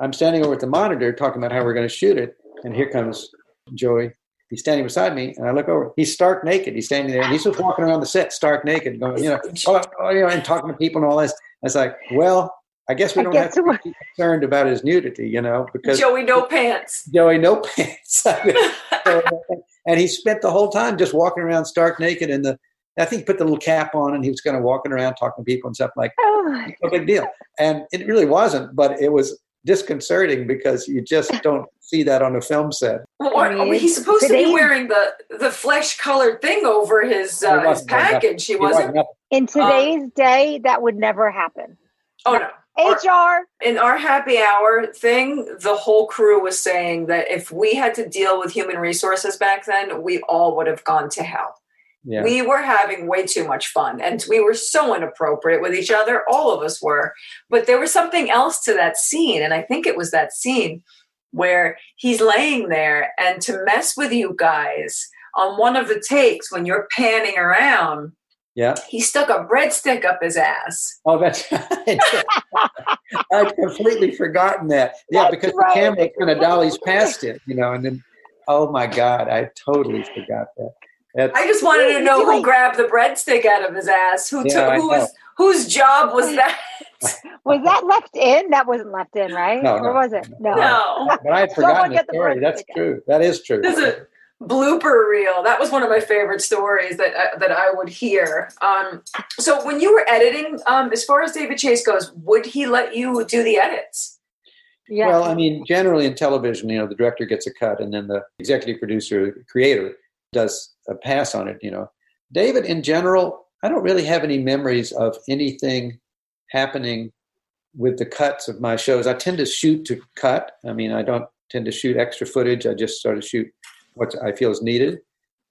I'm standing over at the monitor talking about how we're going to shoot it, and here comes Joey. He's standing beside me, and I look over. He's stark naked. He's standing there, and he's just walking around the set, stark naked, going, you know, oh, oh, you know, and talking to people and all this. I was like, well, I guess we don't guess have to be concerned about his nudity, you know, because Joey no pants. Joey no pants. and he spent the whole time just walking around stark naked, and the I think he put the little cap on, and he was kind of walking around talking to people and stuff like Oh, my no big deal. And it really wasn't, but it was disconcerting because you just don't see that on a film set. What, I mean, he's supposed to be wearing the the flesh colored thing over his uh, his wasn't wearing package. He He wasn't. wasn't- In today's day, that would never happen. Oh no. Or- HR. in our happy hour thing, the whole crew was saying that if we had to deal with human resources back then, we all would have gone to hell. Yeah. We were having way too much fun and we were so inappropriate with each other. All of us were. But there was something else to that scene. And I think it was that scene where he's laying there and to mess with you guys on one of the takes when you're panning around, yeah. he stuck a breadstick up his ass. Oh, that's right. I'd completely forgotten that. Yeah, That's because right. the camera kind of dollies past it, you know, and then, oh my God, I totally forgot that. That's, I just wanted to know who grabbed the breadstick out of his ass. Who Yeah, took who was whose job was that? Was that left in? That wasn't left in, right? No, or no, was it? No. No. but I had forgotten the get the story. That's breadstick true. That is true. There's a blooper reel. That was one of my favorite stories that uh, that I would hear. Um, so when you were editing, um, as far as David Chase goes, would he let you do the edits? Yeah. Well, I mean, generally in television, you know, the director gets a cut, and then the executive producer, creator, does a pass on it. You know, David, in general, I don't really have any memories of anything happening with the cuts of my shows. I tend to shoot to cut. I mean, I don't tend to shoot extra footage. I just sort of shoot what I feel is needed.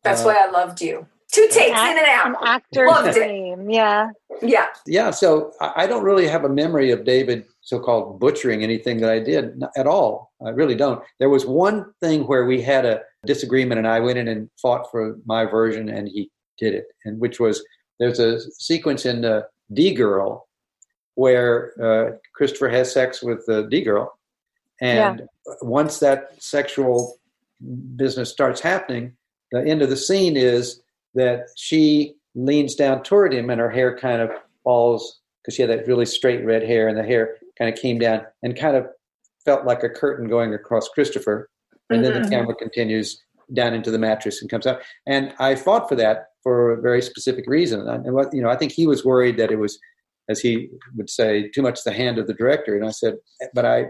That's Uh, why I loved you. Two takes An in and An out. actor's Loved it. dream. Yeah. Yeah. yeah so I I don't really have a memory of david so-called butchering anything that i did at all i really don't there was one thing where we had a disagreement and i went in and fought for my version and he did it and which was there's a sequence in uh, d-girl where uh, christopher has sex with the d-girl and once that sexual business starts happening the end of the scene is that she leans down toward him and her hair kind of falls because she had that really straight red hair and the hair kind of came down and kind of felt like a curtain going across Christopher. And then the Mhm. camera continues down into the mattress and comes out. And I fought for that for a very specific reason. And what, you know, I think he was worried that it was, as he would say, too much the hand of the director. And I said, but I,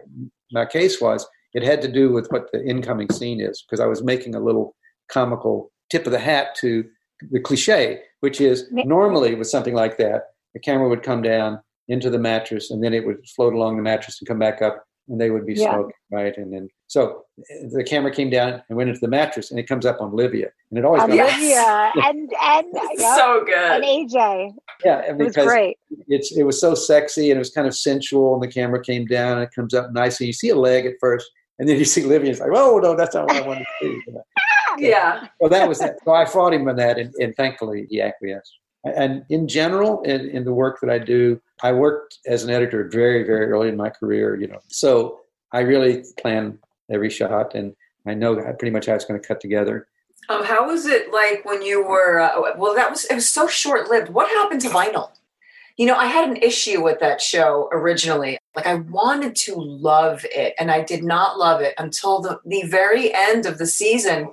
my case was it had to do with what the incoming scene is because I was making a little comical tip of the hat to the cliche, which is normally with something like that, the camera would come down into the mattress and then it would float along the mattress and come back up and they would be Yeah. smoking, right? And then so the camera came down and went into the mattress, and it comes up on Livia, and it always got Yes. Olivia and and yep, so good. and. AJ. yeah, and It was because great. it's it was so sexy and it was kind of sensual, and the camera came down and it comes up nice, and you see a leg at first, and then you see Livia, and it's like, oh no, that's not what I wanted to see. You know? Yeah. Well, that was that. So I fought him on that, and, and thankfully he acquiesced. And in general, in, in the work that I do, I worked as an editor very, very early in my career. You know, so I really plan every shot, and I know pretty much how it's going to cut together. Um, how was it like when you were? Uh, well, that was it was so short lived. What happened to vinyl? You know, I had an issue with that show originally. Like, I wanted to love it, and I did not love it until the the very end of the season.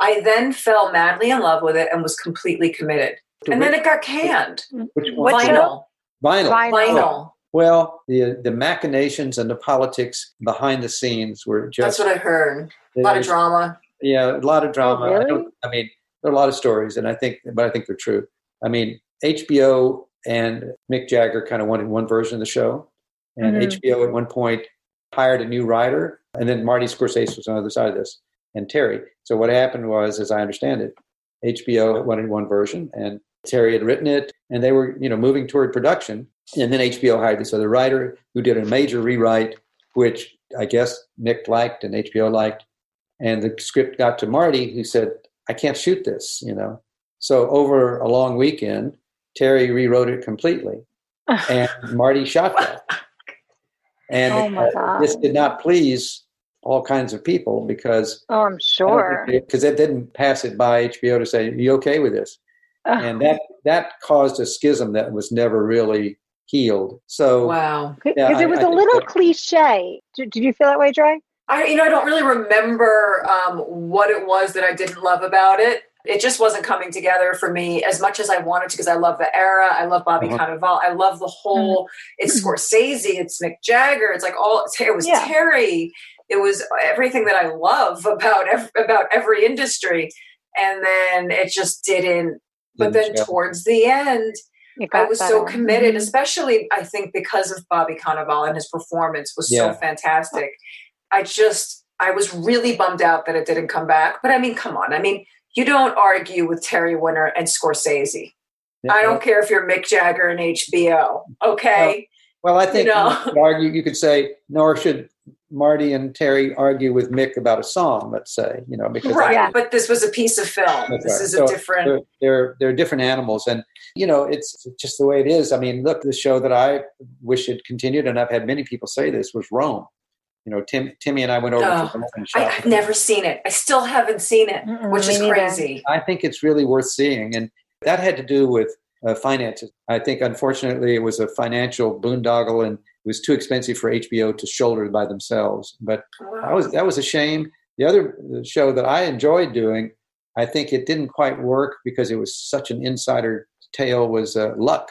I then fell madly in love with it and was completely committed. And then it got canned. Which one? Vinyl. Vinyl. Vinyl. Vinyl. Well, the the machinations and the politics behind the scenes were just. That's what I heard. A lot of drama. Yeah, a lot of drama. I, really? don't, I mean, there are a lot of stories, and I think, but I think they're true. I mean, HBO and Mick Jagger kind of wanted one version of the show, and Mhm. HBO at one point hired a new writer, and then Marty Scorsese was on the other side of this, and Terry. So what happened was, as I understand it, HBO wanted one version, and Terry had written it, and they were, you know, moving toward production, and then HBO hired this other writer who did a major rewrite, which I guess Mick liked and HBO liked, and the script got to Marty, who said, "I can't shoot this," you know. So over a long weekend, Terry rewrote it completely, and Marty shot that. And Oh my uh, this did not please all kinds of people because Oh, I'm sure. because they didn't pass it by HBO to say, "You okay with this?" And that that caused a schism that was never really healed. So Wow. Because Yeah, it was I a think little that- cliche. Did, did you feel that way, Dre? I, you know, I don't really remember um, what it was that I didn't love about it. It just wasn't coming together for me as much as I wanted to because I love the era. I love Bobby Uh-huh. Cannavale. I love the whole. It's Scorsese. It's Mick Jagger. It's like all. It was Yeah. Terry. It was everything that I love about ev- about every industry, and then it just didn't. But then gel. towards the end, I got was so better. committed, Mhm. especially I think because of Bobby Cannavale and his performance was Yeah. so fantastic. I just I was really bummed out that it didn't come back. But I mean, come on. I mean, you don't argue with Terry Winter and Scorsese. I don't care if you're Mick Jagger and HBO. Okay. Well, I think You know. you could argue. You could say, nor should Marty and Terry argue with Mick about a song. Let's say, you know, because right. Yeah. But this was a piece of film. That's this right. is So a different they're, they're they're different animals, and you know, it's just the way it is. I mean, look, the show that I wish had continued, and I've had many people say this was Rome. You know, Tim, Timmy and I went over Oh, to Rome and I, I've never seen it. I still haven't seen it, Mm-mm, which is neither. crazy. I think it's really worth seeing, and that had to do with uh, finances. I think, unfortunately, it was a financial boondoggle, and it was too expensive for HBO to shoulder by themselves. But that was that was a shame. The other show that I enjoyed doing, I think it didn't quite work because it was such an insider tale. Was uh, Luck,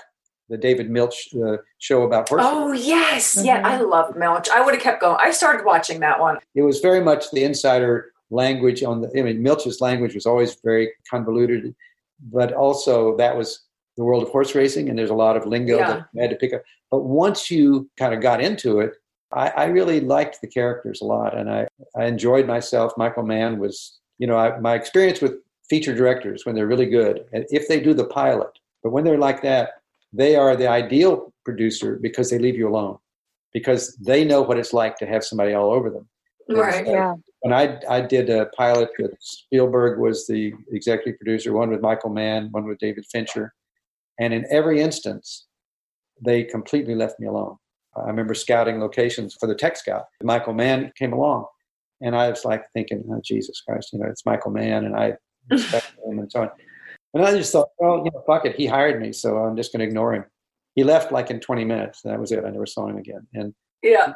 the David Milch uh, show about horses. Oh yes, yeah, Mhm. I love Milch. I would have kept going. I started watching that one. It was very much the insider language on the. I mean, Milch's language was always very convoluted, but also that was the world of horse racing, and there's a lot of lingo Yeah. that I had to pick up. But once you kind of got into it, I, I really liked the characters a lot, and I, I enjoyed myself. Michael Mann was, you know, I, my experience with feature directors when they're really good, and if they do the pilot, but when they're like that, they are the ideal producer because they leave you alone, because they know what it's like to have somebody all over them. Right. Yeah. When I I did a pilot that Spielberg was the executive producer, one with Michael Mann, one with David Fincher, and in every instance, they completely left me alone. I remember scouting locations for the tech scout. Michael Mann came along, and I was like thinking, "Oh Jesus Christ, you know, it's Michael Mann, and I respect him and so on." And I just thought, well, you know, fuck it, he hired me, so I'm just going to ignore him. He left like in 20 minutes. and That was it. I never saw him again. And Yeah.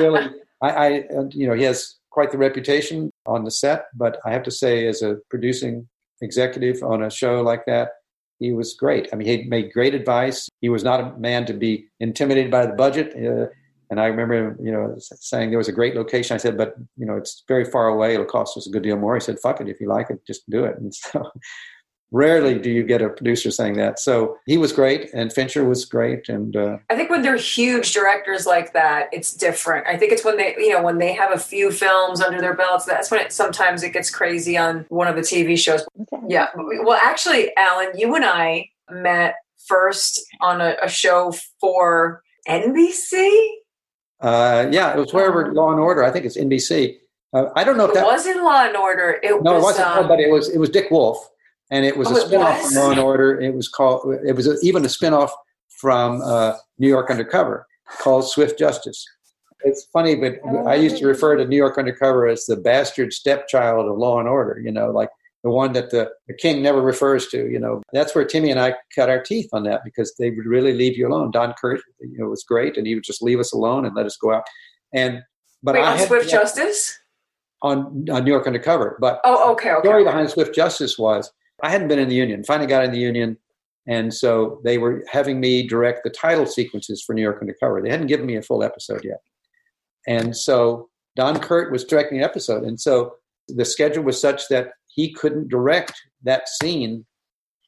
really, I, I, you know, he has quite the reputation on the set, but I have to say, as a producing executive on a show like that, he was great. I mean, he made great advice. He was not a man to be intimidated by the budget. Uh, and I remember you know, saying there was a great location. I said, but you know, it's very far away. It'll cost us a good deal more. He said, "Fuck it, if you like it, just do it." And so, rarely do you get a producer saying that. So he was great, and Fincher was great, and uh, I think when they're huge directors like that, it's different. I think it's when they, you know, when they have a few films under their belts. That's when it sometimes it gets crazy on one of the TV shows. Yeah. Well, actually, Allen, you and I met first on a, a show for NBC. uh, yeah, it was wherever Law and Order. I think it's NBC. Uh, I don't know if It that was in Law and Order. It no, it was. wasn't. um, but it was it was Dick Wolf, and it was Oh, a spinoff was? from Law and Order. It was called. It was a, even a spinoff from uh, New York Undercover called Swift Justice. It's funny, but I used to refer to New York Undercover as the bastard stepchild of Law and Order. You know, like the one that the, the king never refers to. You know, that's where Timmy and I cut our teeth on that because they would really leave you alone. Don Kurt, you know, was great, and he would just leave us alone and let us go out. And but wait, I on had Swift Justice. on, on New York Undercover, but Oh, okay, the okay. story okay. behind Swift Justice was I hadn't been in the union. Finally got in the union, and so they were having me direct the title sequences for New York Undercover. They hadn't given me a full episode yet, and so Don Kurt was directing the episode, and so the schedule was such that he couldn't direct that scene.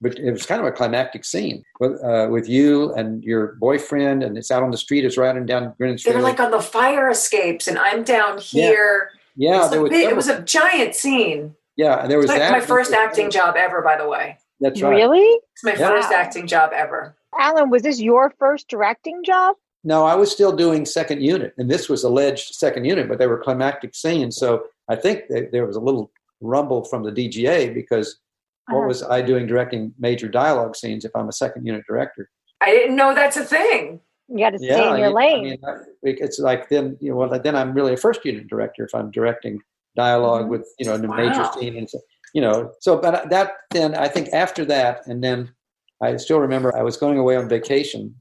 But it was kind of a climactic scene with, uh, with you and your boyfriend, and it's out on the street. It's riding down Greenwich. Street. They were like on the fire escapes, and I'm down here. yeah, there was big- it was a giant scene. Yeah, and there was It's my, that. my first acting job ever, by the way. That's right. Really? It's my Yeah. first acting job ever. Allen, was this your first directing job? No, I was still doing second unit, and this was alleged second unit, but they were climactic scenes. So I think that there was a little rumble from the DGA because what Uh-huh. was I doing directing major dialogue scenes if I'm a second unit director? I didn't know that's a thing. You got to stay in your you- lane. I mean, it's like then you know, well, then I'm really a first unit director if I'm directing dialog Mhm. with you know the major Wow. scene and so, you know. So, but that then I think after that, and then I still remember I was going away on vacation,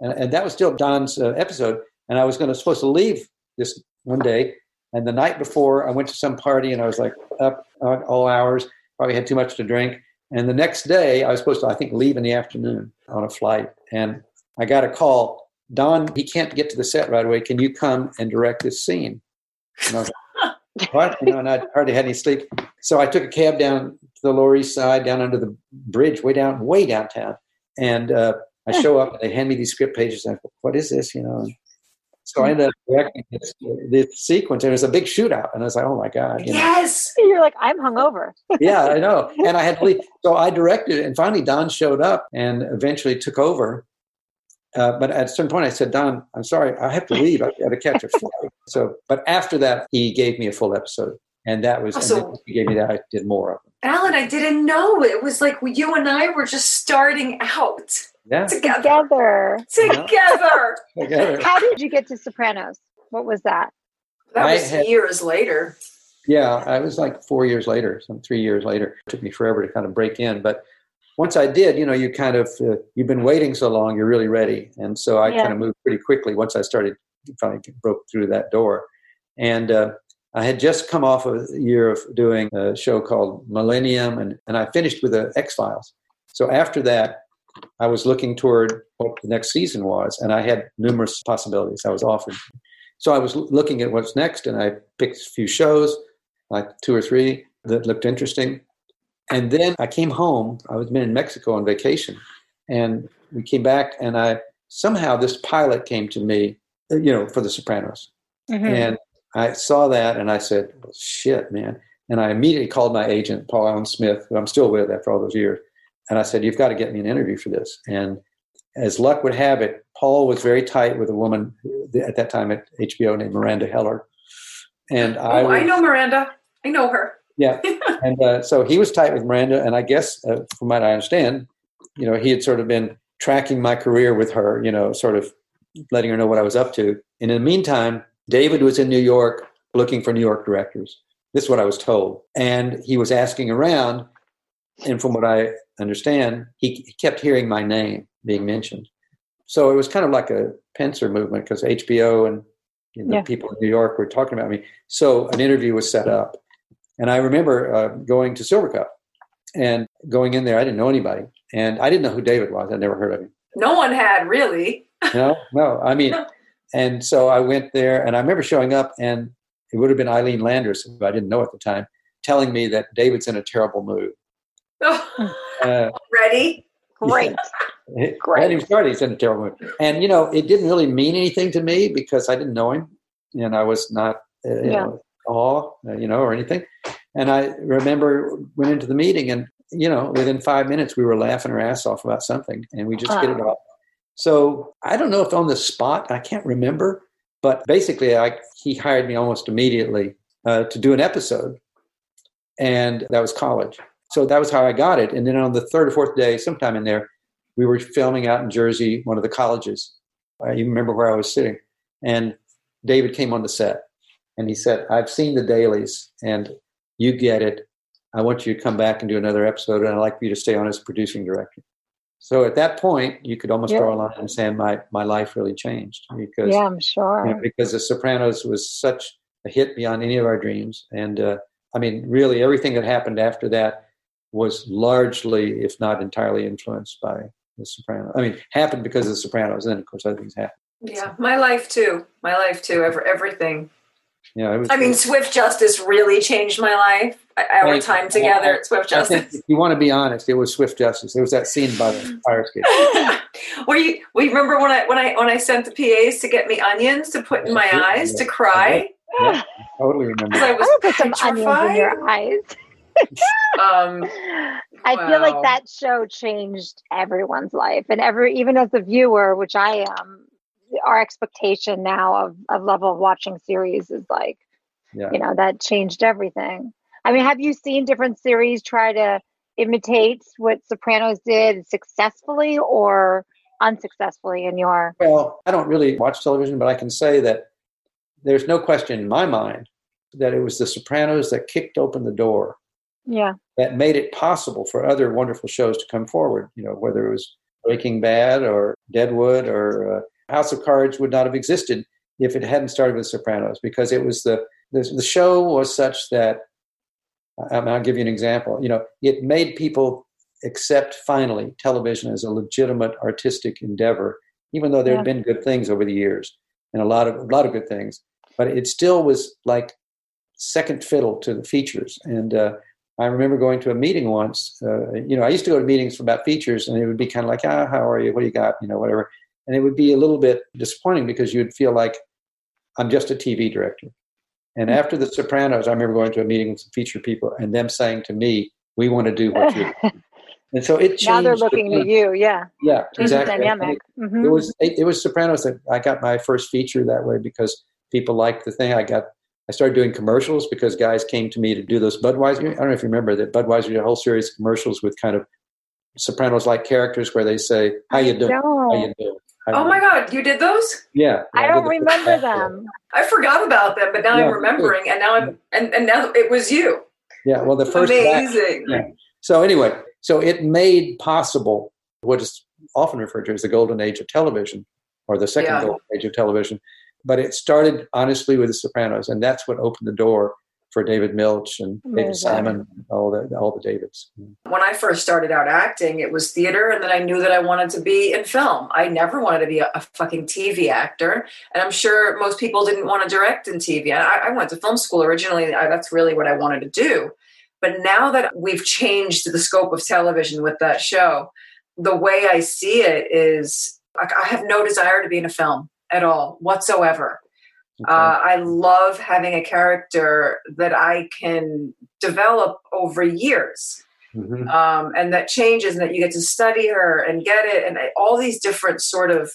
and, and that was still Don's uh, episode, and I was going to supposed to leave this one day, and the night before I went to some party, and I was like up uh, all hours, probably had too much to drink, and the next day I was supposed to I think leave in the afternoon on a flight, and I got a call. Don, he can't get to the set right away. Can you come and direct this scene? And I was like, what? You know, and I hardly had any sleep. So I took a cab down to the Lower East Side, down under the bridge, way down, way downtown. And uh, I show up, and they hand me these script pages. And I go, what is this? You know. And so I ended up directing this, this sequence, and it was a big shootout. And I was like, oh my god. You know? Yes. You're like, I'm hungover. yeah, I know. And I had to leave. So I directed it. And finally, Don showed up and eventually took over. Uh, but at a certain point, I said, Don, I'm sorry, I have to leave. I've got to catch a flight. So, but after that, he gave me a full episode. And that was, and So- then he gave me that. I did more of them. Allen, I didn't know. It was like you and I were just starting out Yeah. together. Together. Together. Together. How did you get to Sopranos? What was that? That I was had- years later. Yeah, I was like four years later, some three years later. It took me forever to kind of break in, but once I did, you know, you kind of uh, you've been waiting so long, you're really ready, and so I Yeah. kind of moved pretty quickly once I started finally broke through that door, and uh, I had just come off a year of doing a show called Millennium, and and I finished with the X Files. So after that, I was looking toward what the next season was, and I had numerous possibilities I was offered. So I was looking at what's next, and I picked a few shows like two or three that looked interesting. And then I came home. I was been in Mexico on vacation, and we came back, and I somehow this pilot came to me, you know, for The Sopranos, Mhm. and I saw that, and I said, well, "Shit, man!" And I immediately called my agent, Paul Allen Smith, who I'm still with after all those years, and I said, "You've got to get me an interview for this." And as luck would have it, Paul was very tight with a woman at that time at HBO named Miranda Heller, and I, oh, I know Miranda. I know her. Yeah. And uh, so he was tight with Miranda, and I guess, uh, from what I understand, you know, he had sort of been tracking my career with her, you know, sort of letting her know what I was up to. And in the meantime, David was in New York looking for New York directors. This is what I was told. And he was asking around, and from what I understand, he, he kept hearing my name being mentioned. So it was kind of like a pincer movement because HBO and you know, Yeah. people in New York were talking about me. So an interview was set up. And I remember uh, going to Silvercup and going in there. I didn't know anybody, and I didn't know who David was. I'd never heard of him. No one had really. No, no. I mean, and so I went there, and I remember showing up, and it would have been Ilene Landress, who I didn't know at the time, telling me that David's in a terrible mood. Uh, Ready? Great. It- Great. I hadn't started. He's in a terrible mood. And, you know, it didn't really mean anything to me because I didn't know him and I was not, uh, you Yeah. know, awe, uh, you know, or anything. And I remember went into the meeting and, you know, within five minutes we were laughing our ass off about something and we just hit it off. So I don't know if on the spot, I can't remember, but basically I, he hired me almost immediately uh, to do an episode. And that was college. So that was how I got it. And then on the third or fourth day, sometime in there, we were filming out in Jersey, one of the colleges. I even remember where I was sitting. And David came on the set and he said, I've seen the dailies and you get it. I want you to come back and do another episode, and I'd like for you to stay on as producing director. So at that point, you could almost Yeah. draw a line and say my, my life really changed because Yeah, I'm you sure. know, because The Sopranos was such a hit beyond any of our dreams. And uh, I mean, really, everything that happened after that was largely, if not entirely, influenced by The Sopranos. I mean, happened because of The Sopranos, and then of course other things happened. Yeah, my life too. My life too. Ever everything. Yeah, it was. I mean, Swift Justice really changed my life. Our Right. time together at Swift Justice. if you want to be honest, it was Swift Justice. It was that scene by the fire escape. Were you? We remember when I when I when I sent the PAs to get me onions to put in my Yeah. eyes to cry Yeah, I totally remember. I I was would put some onions in your eyes. Um, I feel like that show changed everyone's life, and every even as a viewer, which I am, our expectation now of of level of watching series is like, Yeah. you know, that changed everything. I mean, have you seen different series try to imitate what Sopranos did successfully or unsuccessfully in your? Well, I don't really watch television, but I can say that there's no question in my mind that it was The Sopranos that kicked open the door Yeah, that made it possible for other wonderful shows to come forward. You know, whether it was Breaking Bad or Deadwood or uh, House of Cards would not have existed if it hadn't started with Sopranos because it was the the, the show was such that mean, I'll give you an example. You know, it made people accept finally television as a legitimate artistic endeavor, even though there had been good things over the years and a lot of a lot of good things, but it still was like second fiddle to the features. And uh, I remember going to a meeting once. Uh, you know, I used to go to meetings about features, and it would be kind of like, ah, how are you? What do you got? You know, whatever. And it would be a little bit disappointing because you'd feel like I'm just a TV director. And Hmm. after The Sopranos, I remember going to a meeting with some feature people and them saying to me, "We want to do what you." And so it changed. now they're the looking to thing. you. Yeah, Yeah, the exactly. Dynamic. It, Mhm. it was it, it was Sopranos that I got my first feature that way because people liked the thing. I got I started doing commercials because guys came to me to do those Budweiser. I don't know if you remember that Budweiser did a whole series of commercials with kind of Sopranos like characters where they say, "How you doing? How you doing?" How oh my? God, you did those? Yeah, I yeah, don't did remember them. I forgot about them, but now Yeah, I'm remembering, and now I'm and, and now it was you. Yeah, well, the first batch- Amazing. Yeah. So anyway, so it made possible what is often referred to as the golden age of television, or the second Yeah. golden age of television. But it started honestly with The Sopranos, and that's what opened the door for David Milch and David Simon, all the all the Davids. when I first started out acting, it was theater, and then I knew that I wanted to be in film. I never wanted to be a, a fucking TV actor, and I'm sure most people didn't want to direct in TV. I, I went to film school originally. I, that's really what I wanted to do. But now that we've changed the scope of television with that show, the way I see it is like I have no desire to be in a film at all whatsoever. Okay. Uh, I love having a character that I can develop over years Mhm. um, and that changes and that you get to study her and get it and all these different sort of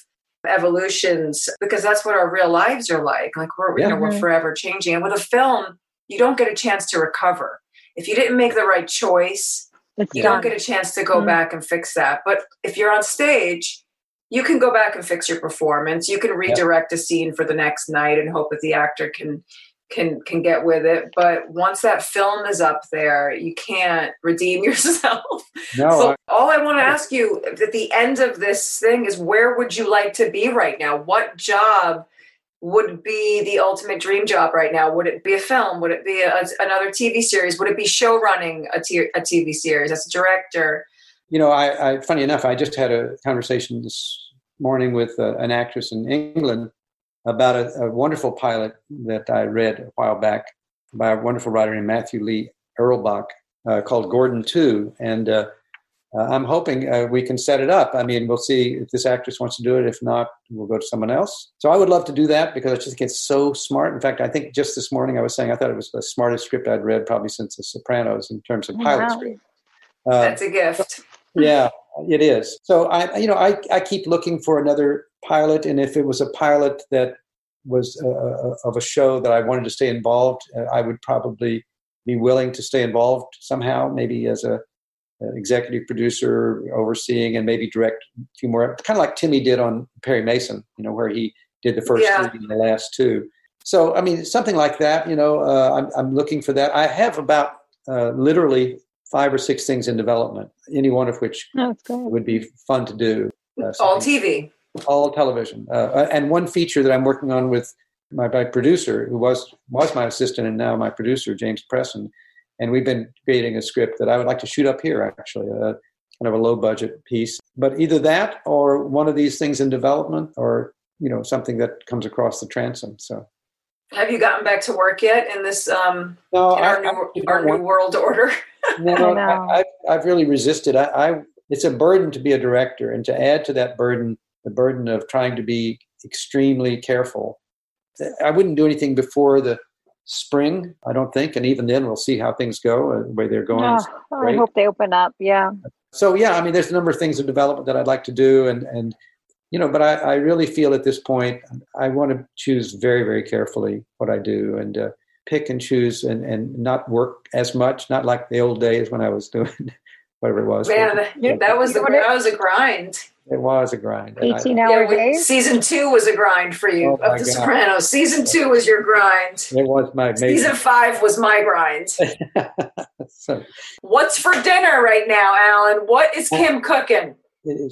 evolutions because that's what our real lives are like like we're you know we're Mhm. forever changing and with a film you don't get a chance to recover if you didn't make the right choice It's you done. don't get a chance to go Mhm. back and fix that but if you're on stage you can go back and fix your performance. You can redirect a scene for the next night and hope that the actor can can can get with it. But once that film is up there you can't redeem yourself. No, so I- all i want to ask you at the end of this thing is where would you like to be right now? What job would be the ultimate dream job right now? Would it be a film? Would it be a, another tv series? Would it be show running a, t- a tv series as a director you know, I, I funny enough, I just had a conversation this morning with uh, an actress in England about a, a wonderful pilot that I read a while back by a wonderful writer named Matthew Lee Erlbach uh, called Gordon Two, and uh, uh, I'm hoping uh, we can set it up. I mean, we'll see if this actress wants to do it. If not, we'll go to someone else. So I would love to do that because I just think it's so smart. In fact, I think just this morning I was saying I thought it was the smartest script I'd read probably since The Sopranos in terms of pilot Wow. script. Uh, That's a gift. Yeah, it is. So I, you know, I, I keep looking for another pilot, and if it was a pilot that was uh, uh, of a show that I wanted to stay involved, uh, I would probably be willing to stay involved somehow, maybe as a, a executive producer overseeing and maybe direct a few more, kind of like Timmy did on Perry Mason, you know, where he did the first Yeah. three and the last two. So I mean, something like that. You know, uh, I'm, I'm looking for that. I have about uh, literally five or six things in development, any one of which No, it's good. would be fun to do. Uh, All TV. all television. Uh, and one feature that I'm working on with my, my producer, who was was my assistant and now my producer, James Presson, and we've been creating a script that I would like to shoot up here, actually, uh, kind of a low budget piece. But either that or one of these things in development, or you know something that comes across the transom. So Have you gotten back to work yet in this um no, in I, our I new, actually our new world order? No, I know. I, I, I've really resisted. I, I, it's a burden to be a director, and to add to that burden, the burden of trying to be extremely careful. I wouldn't do anything before the spring, I don't think, and even then, we'll see how things go, uh, the way they're going. No, I hope they open up. Yeah. So yeah, I mean, there's a number of things in development that I'd like to do, and and you know, but I, I really feel at this point I want to choose very very carefully what I do and uh, pick and choose and and not work as much, not like the old days when I was doing whatever it was. Man, that, that was the, that was a grind. It was a grind. 18 hour we- days. season two was a grind for you Oh, of The God. Sopranos. Season two was your grind. it was my Season five was my grind. so, What's for dinner right now, Allen? What is Kim cooking?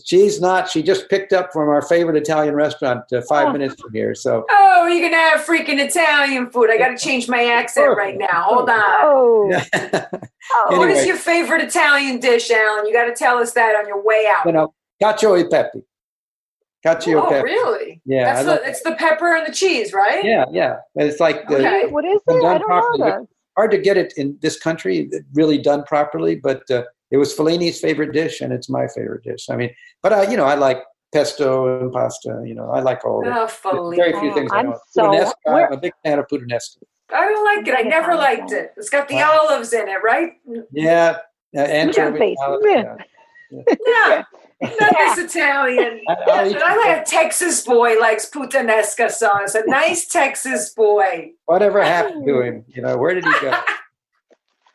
She's not. She just picked up from our favorite Italian restaurant uh, five Oh. minutes from here. So Oh, you're gonna have freaking Italian food. I gotta change my accent right now. Hold on. Oh. yeah. oh. What is your favorite Italian dish, Allen? You got to tell us that on your way out. you know, cacio e pepe. Cacio e oh, pepe. really? Yeah, That's the, love- it's the pepper and the cheese, right? Yeah, yeah. It's like the, Okay. What is it? I don't properly, know this. hard to get it in this country, really done properly. But uh, it was Fellini's favorite dish, and it's my favorite dish. I mean, but I, you know, I like pesto and pasta. You know, I like all that. Oh, Very few things I I'm don't. so- Puttanesca, I'm a big fan of puttanesca. I don't like it. I never liked it. It's got the Wow. olives in it, right? Yeah, uh, anchovy face. salad, Yeah. Yeah. Not this Italian. I- I'll I like a Texas boy likes puttanesca sauce. A nice Texas boy. Whatever happened to him? You know, where did he go?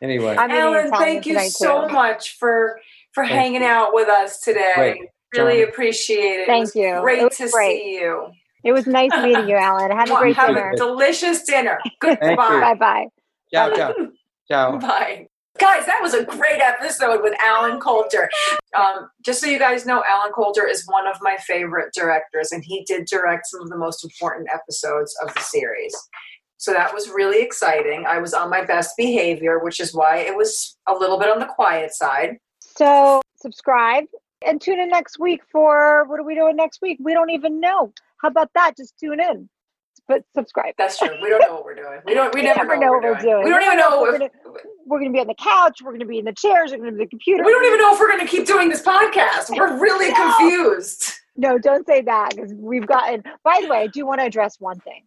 Anyway, I'm eating Allen, thank you so too. much for for Thank hanging out with us today. Great. Really John. appreciate it. Thank it was you. It Great was to great. see you. It was nice meeting you, Allen. Have a great Have dinner. a delicious dinner. Goodbye. Bye bye. ciao, ciao, ciao. Bye. Guys, that was a great episode with Allen Coulter. Um, just so you guys know, Allen Coulter is one of my favorite directors, and he did direct some of the most important episodes of the series. So that was really exciting. I was on my best behavior, which is why it was a little bit on the quiet side. So subscribe and tune in next week for what are we doing next week? We don't even know. How about that? Just tune in. But subscribe. That's true. We don't know what we're doing. We don't. We, We never, never know, what we're doing. We don't even know We're if gonna, we're gonna be on the couch, we're gonna be in the chairs, we're gonna be in the computer. we don't even know if we're going to keep doing this podcast. We're really No. confused. No, don't say that because we've gotten. By the way, I do want to address one thing.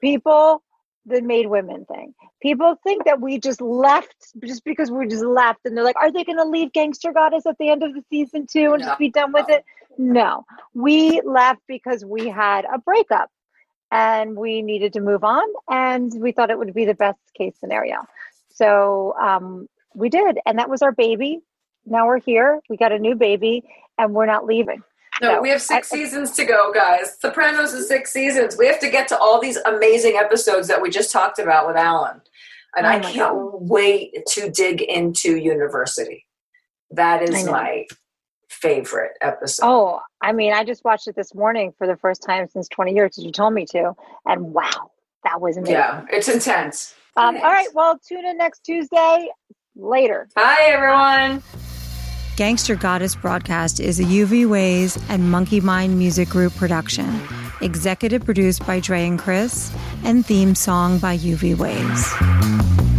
People, the made women thing. People think that we just left just because we just left, and they're like, "Are they going to leave Gangster Goddess at the end of the season two and No. just be done with it?" No, we left because we had a breakup, and we needed to move on, and we thought it would be the best case scenario. So um, we did, and that was our baby. Now we're here. We got a new baby, and we're not leaving. No, No, we have six I- seasons to go, guys. Sopranos is six seasons. We have to get to all these amazing episodes that we just talked about with Allen. And Oh I can't God. wait to dig into University. That is my favorite episode. Oh, I mean, I just watched it this morning for the first time since 20 years because you told me to. And wow, that was amazing. yeah, it's intense. Um, all right, well, tune in next Tuesday. Later. Hi, everyone. Gangster Goddess broadcast is a UV Ways and Monkey Mind Music Group production. Executive produced by Dre and Chris, and theme song by UV Ways.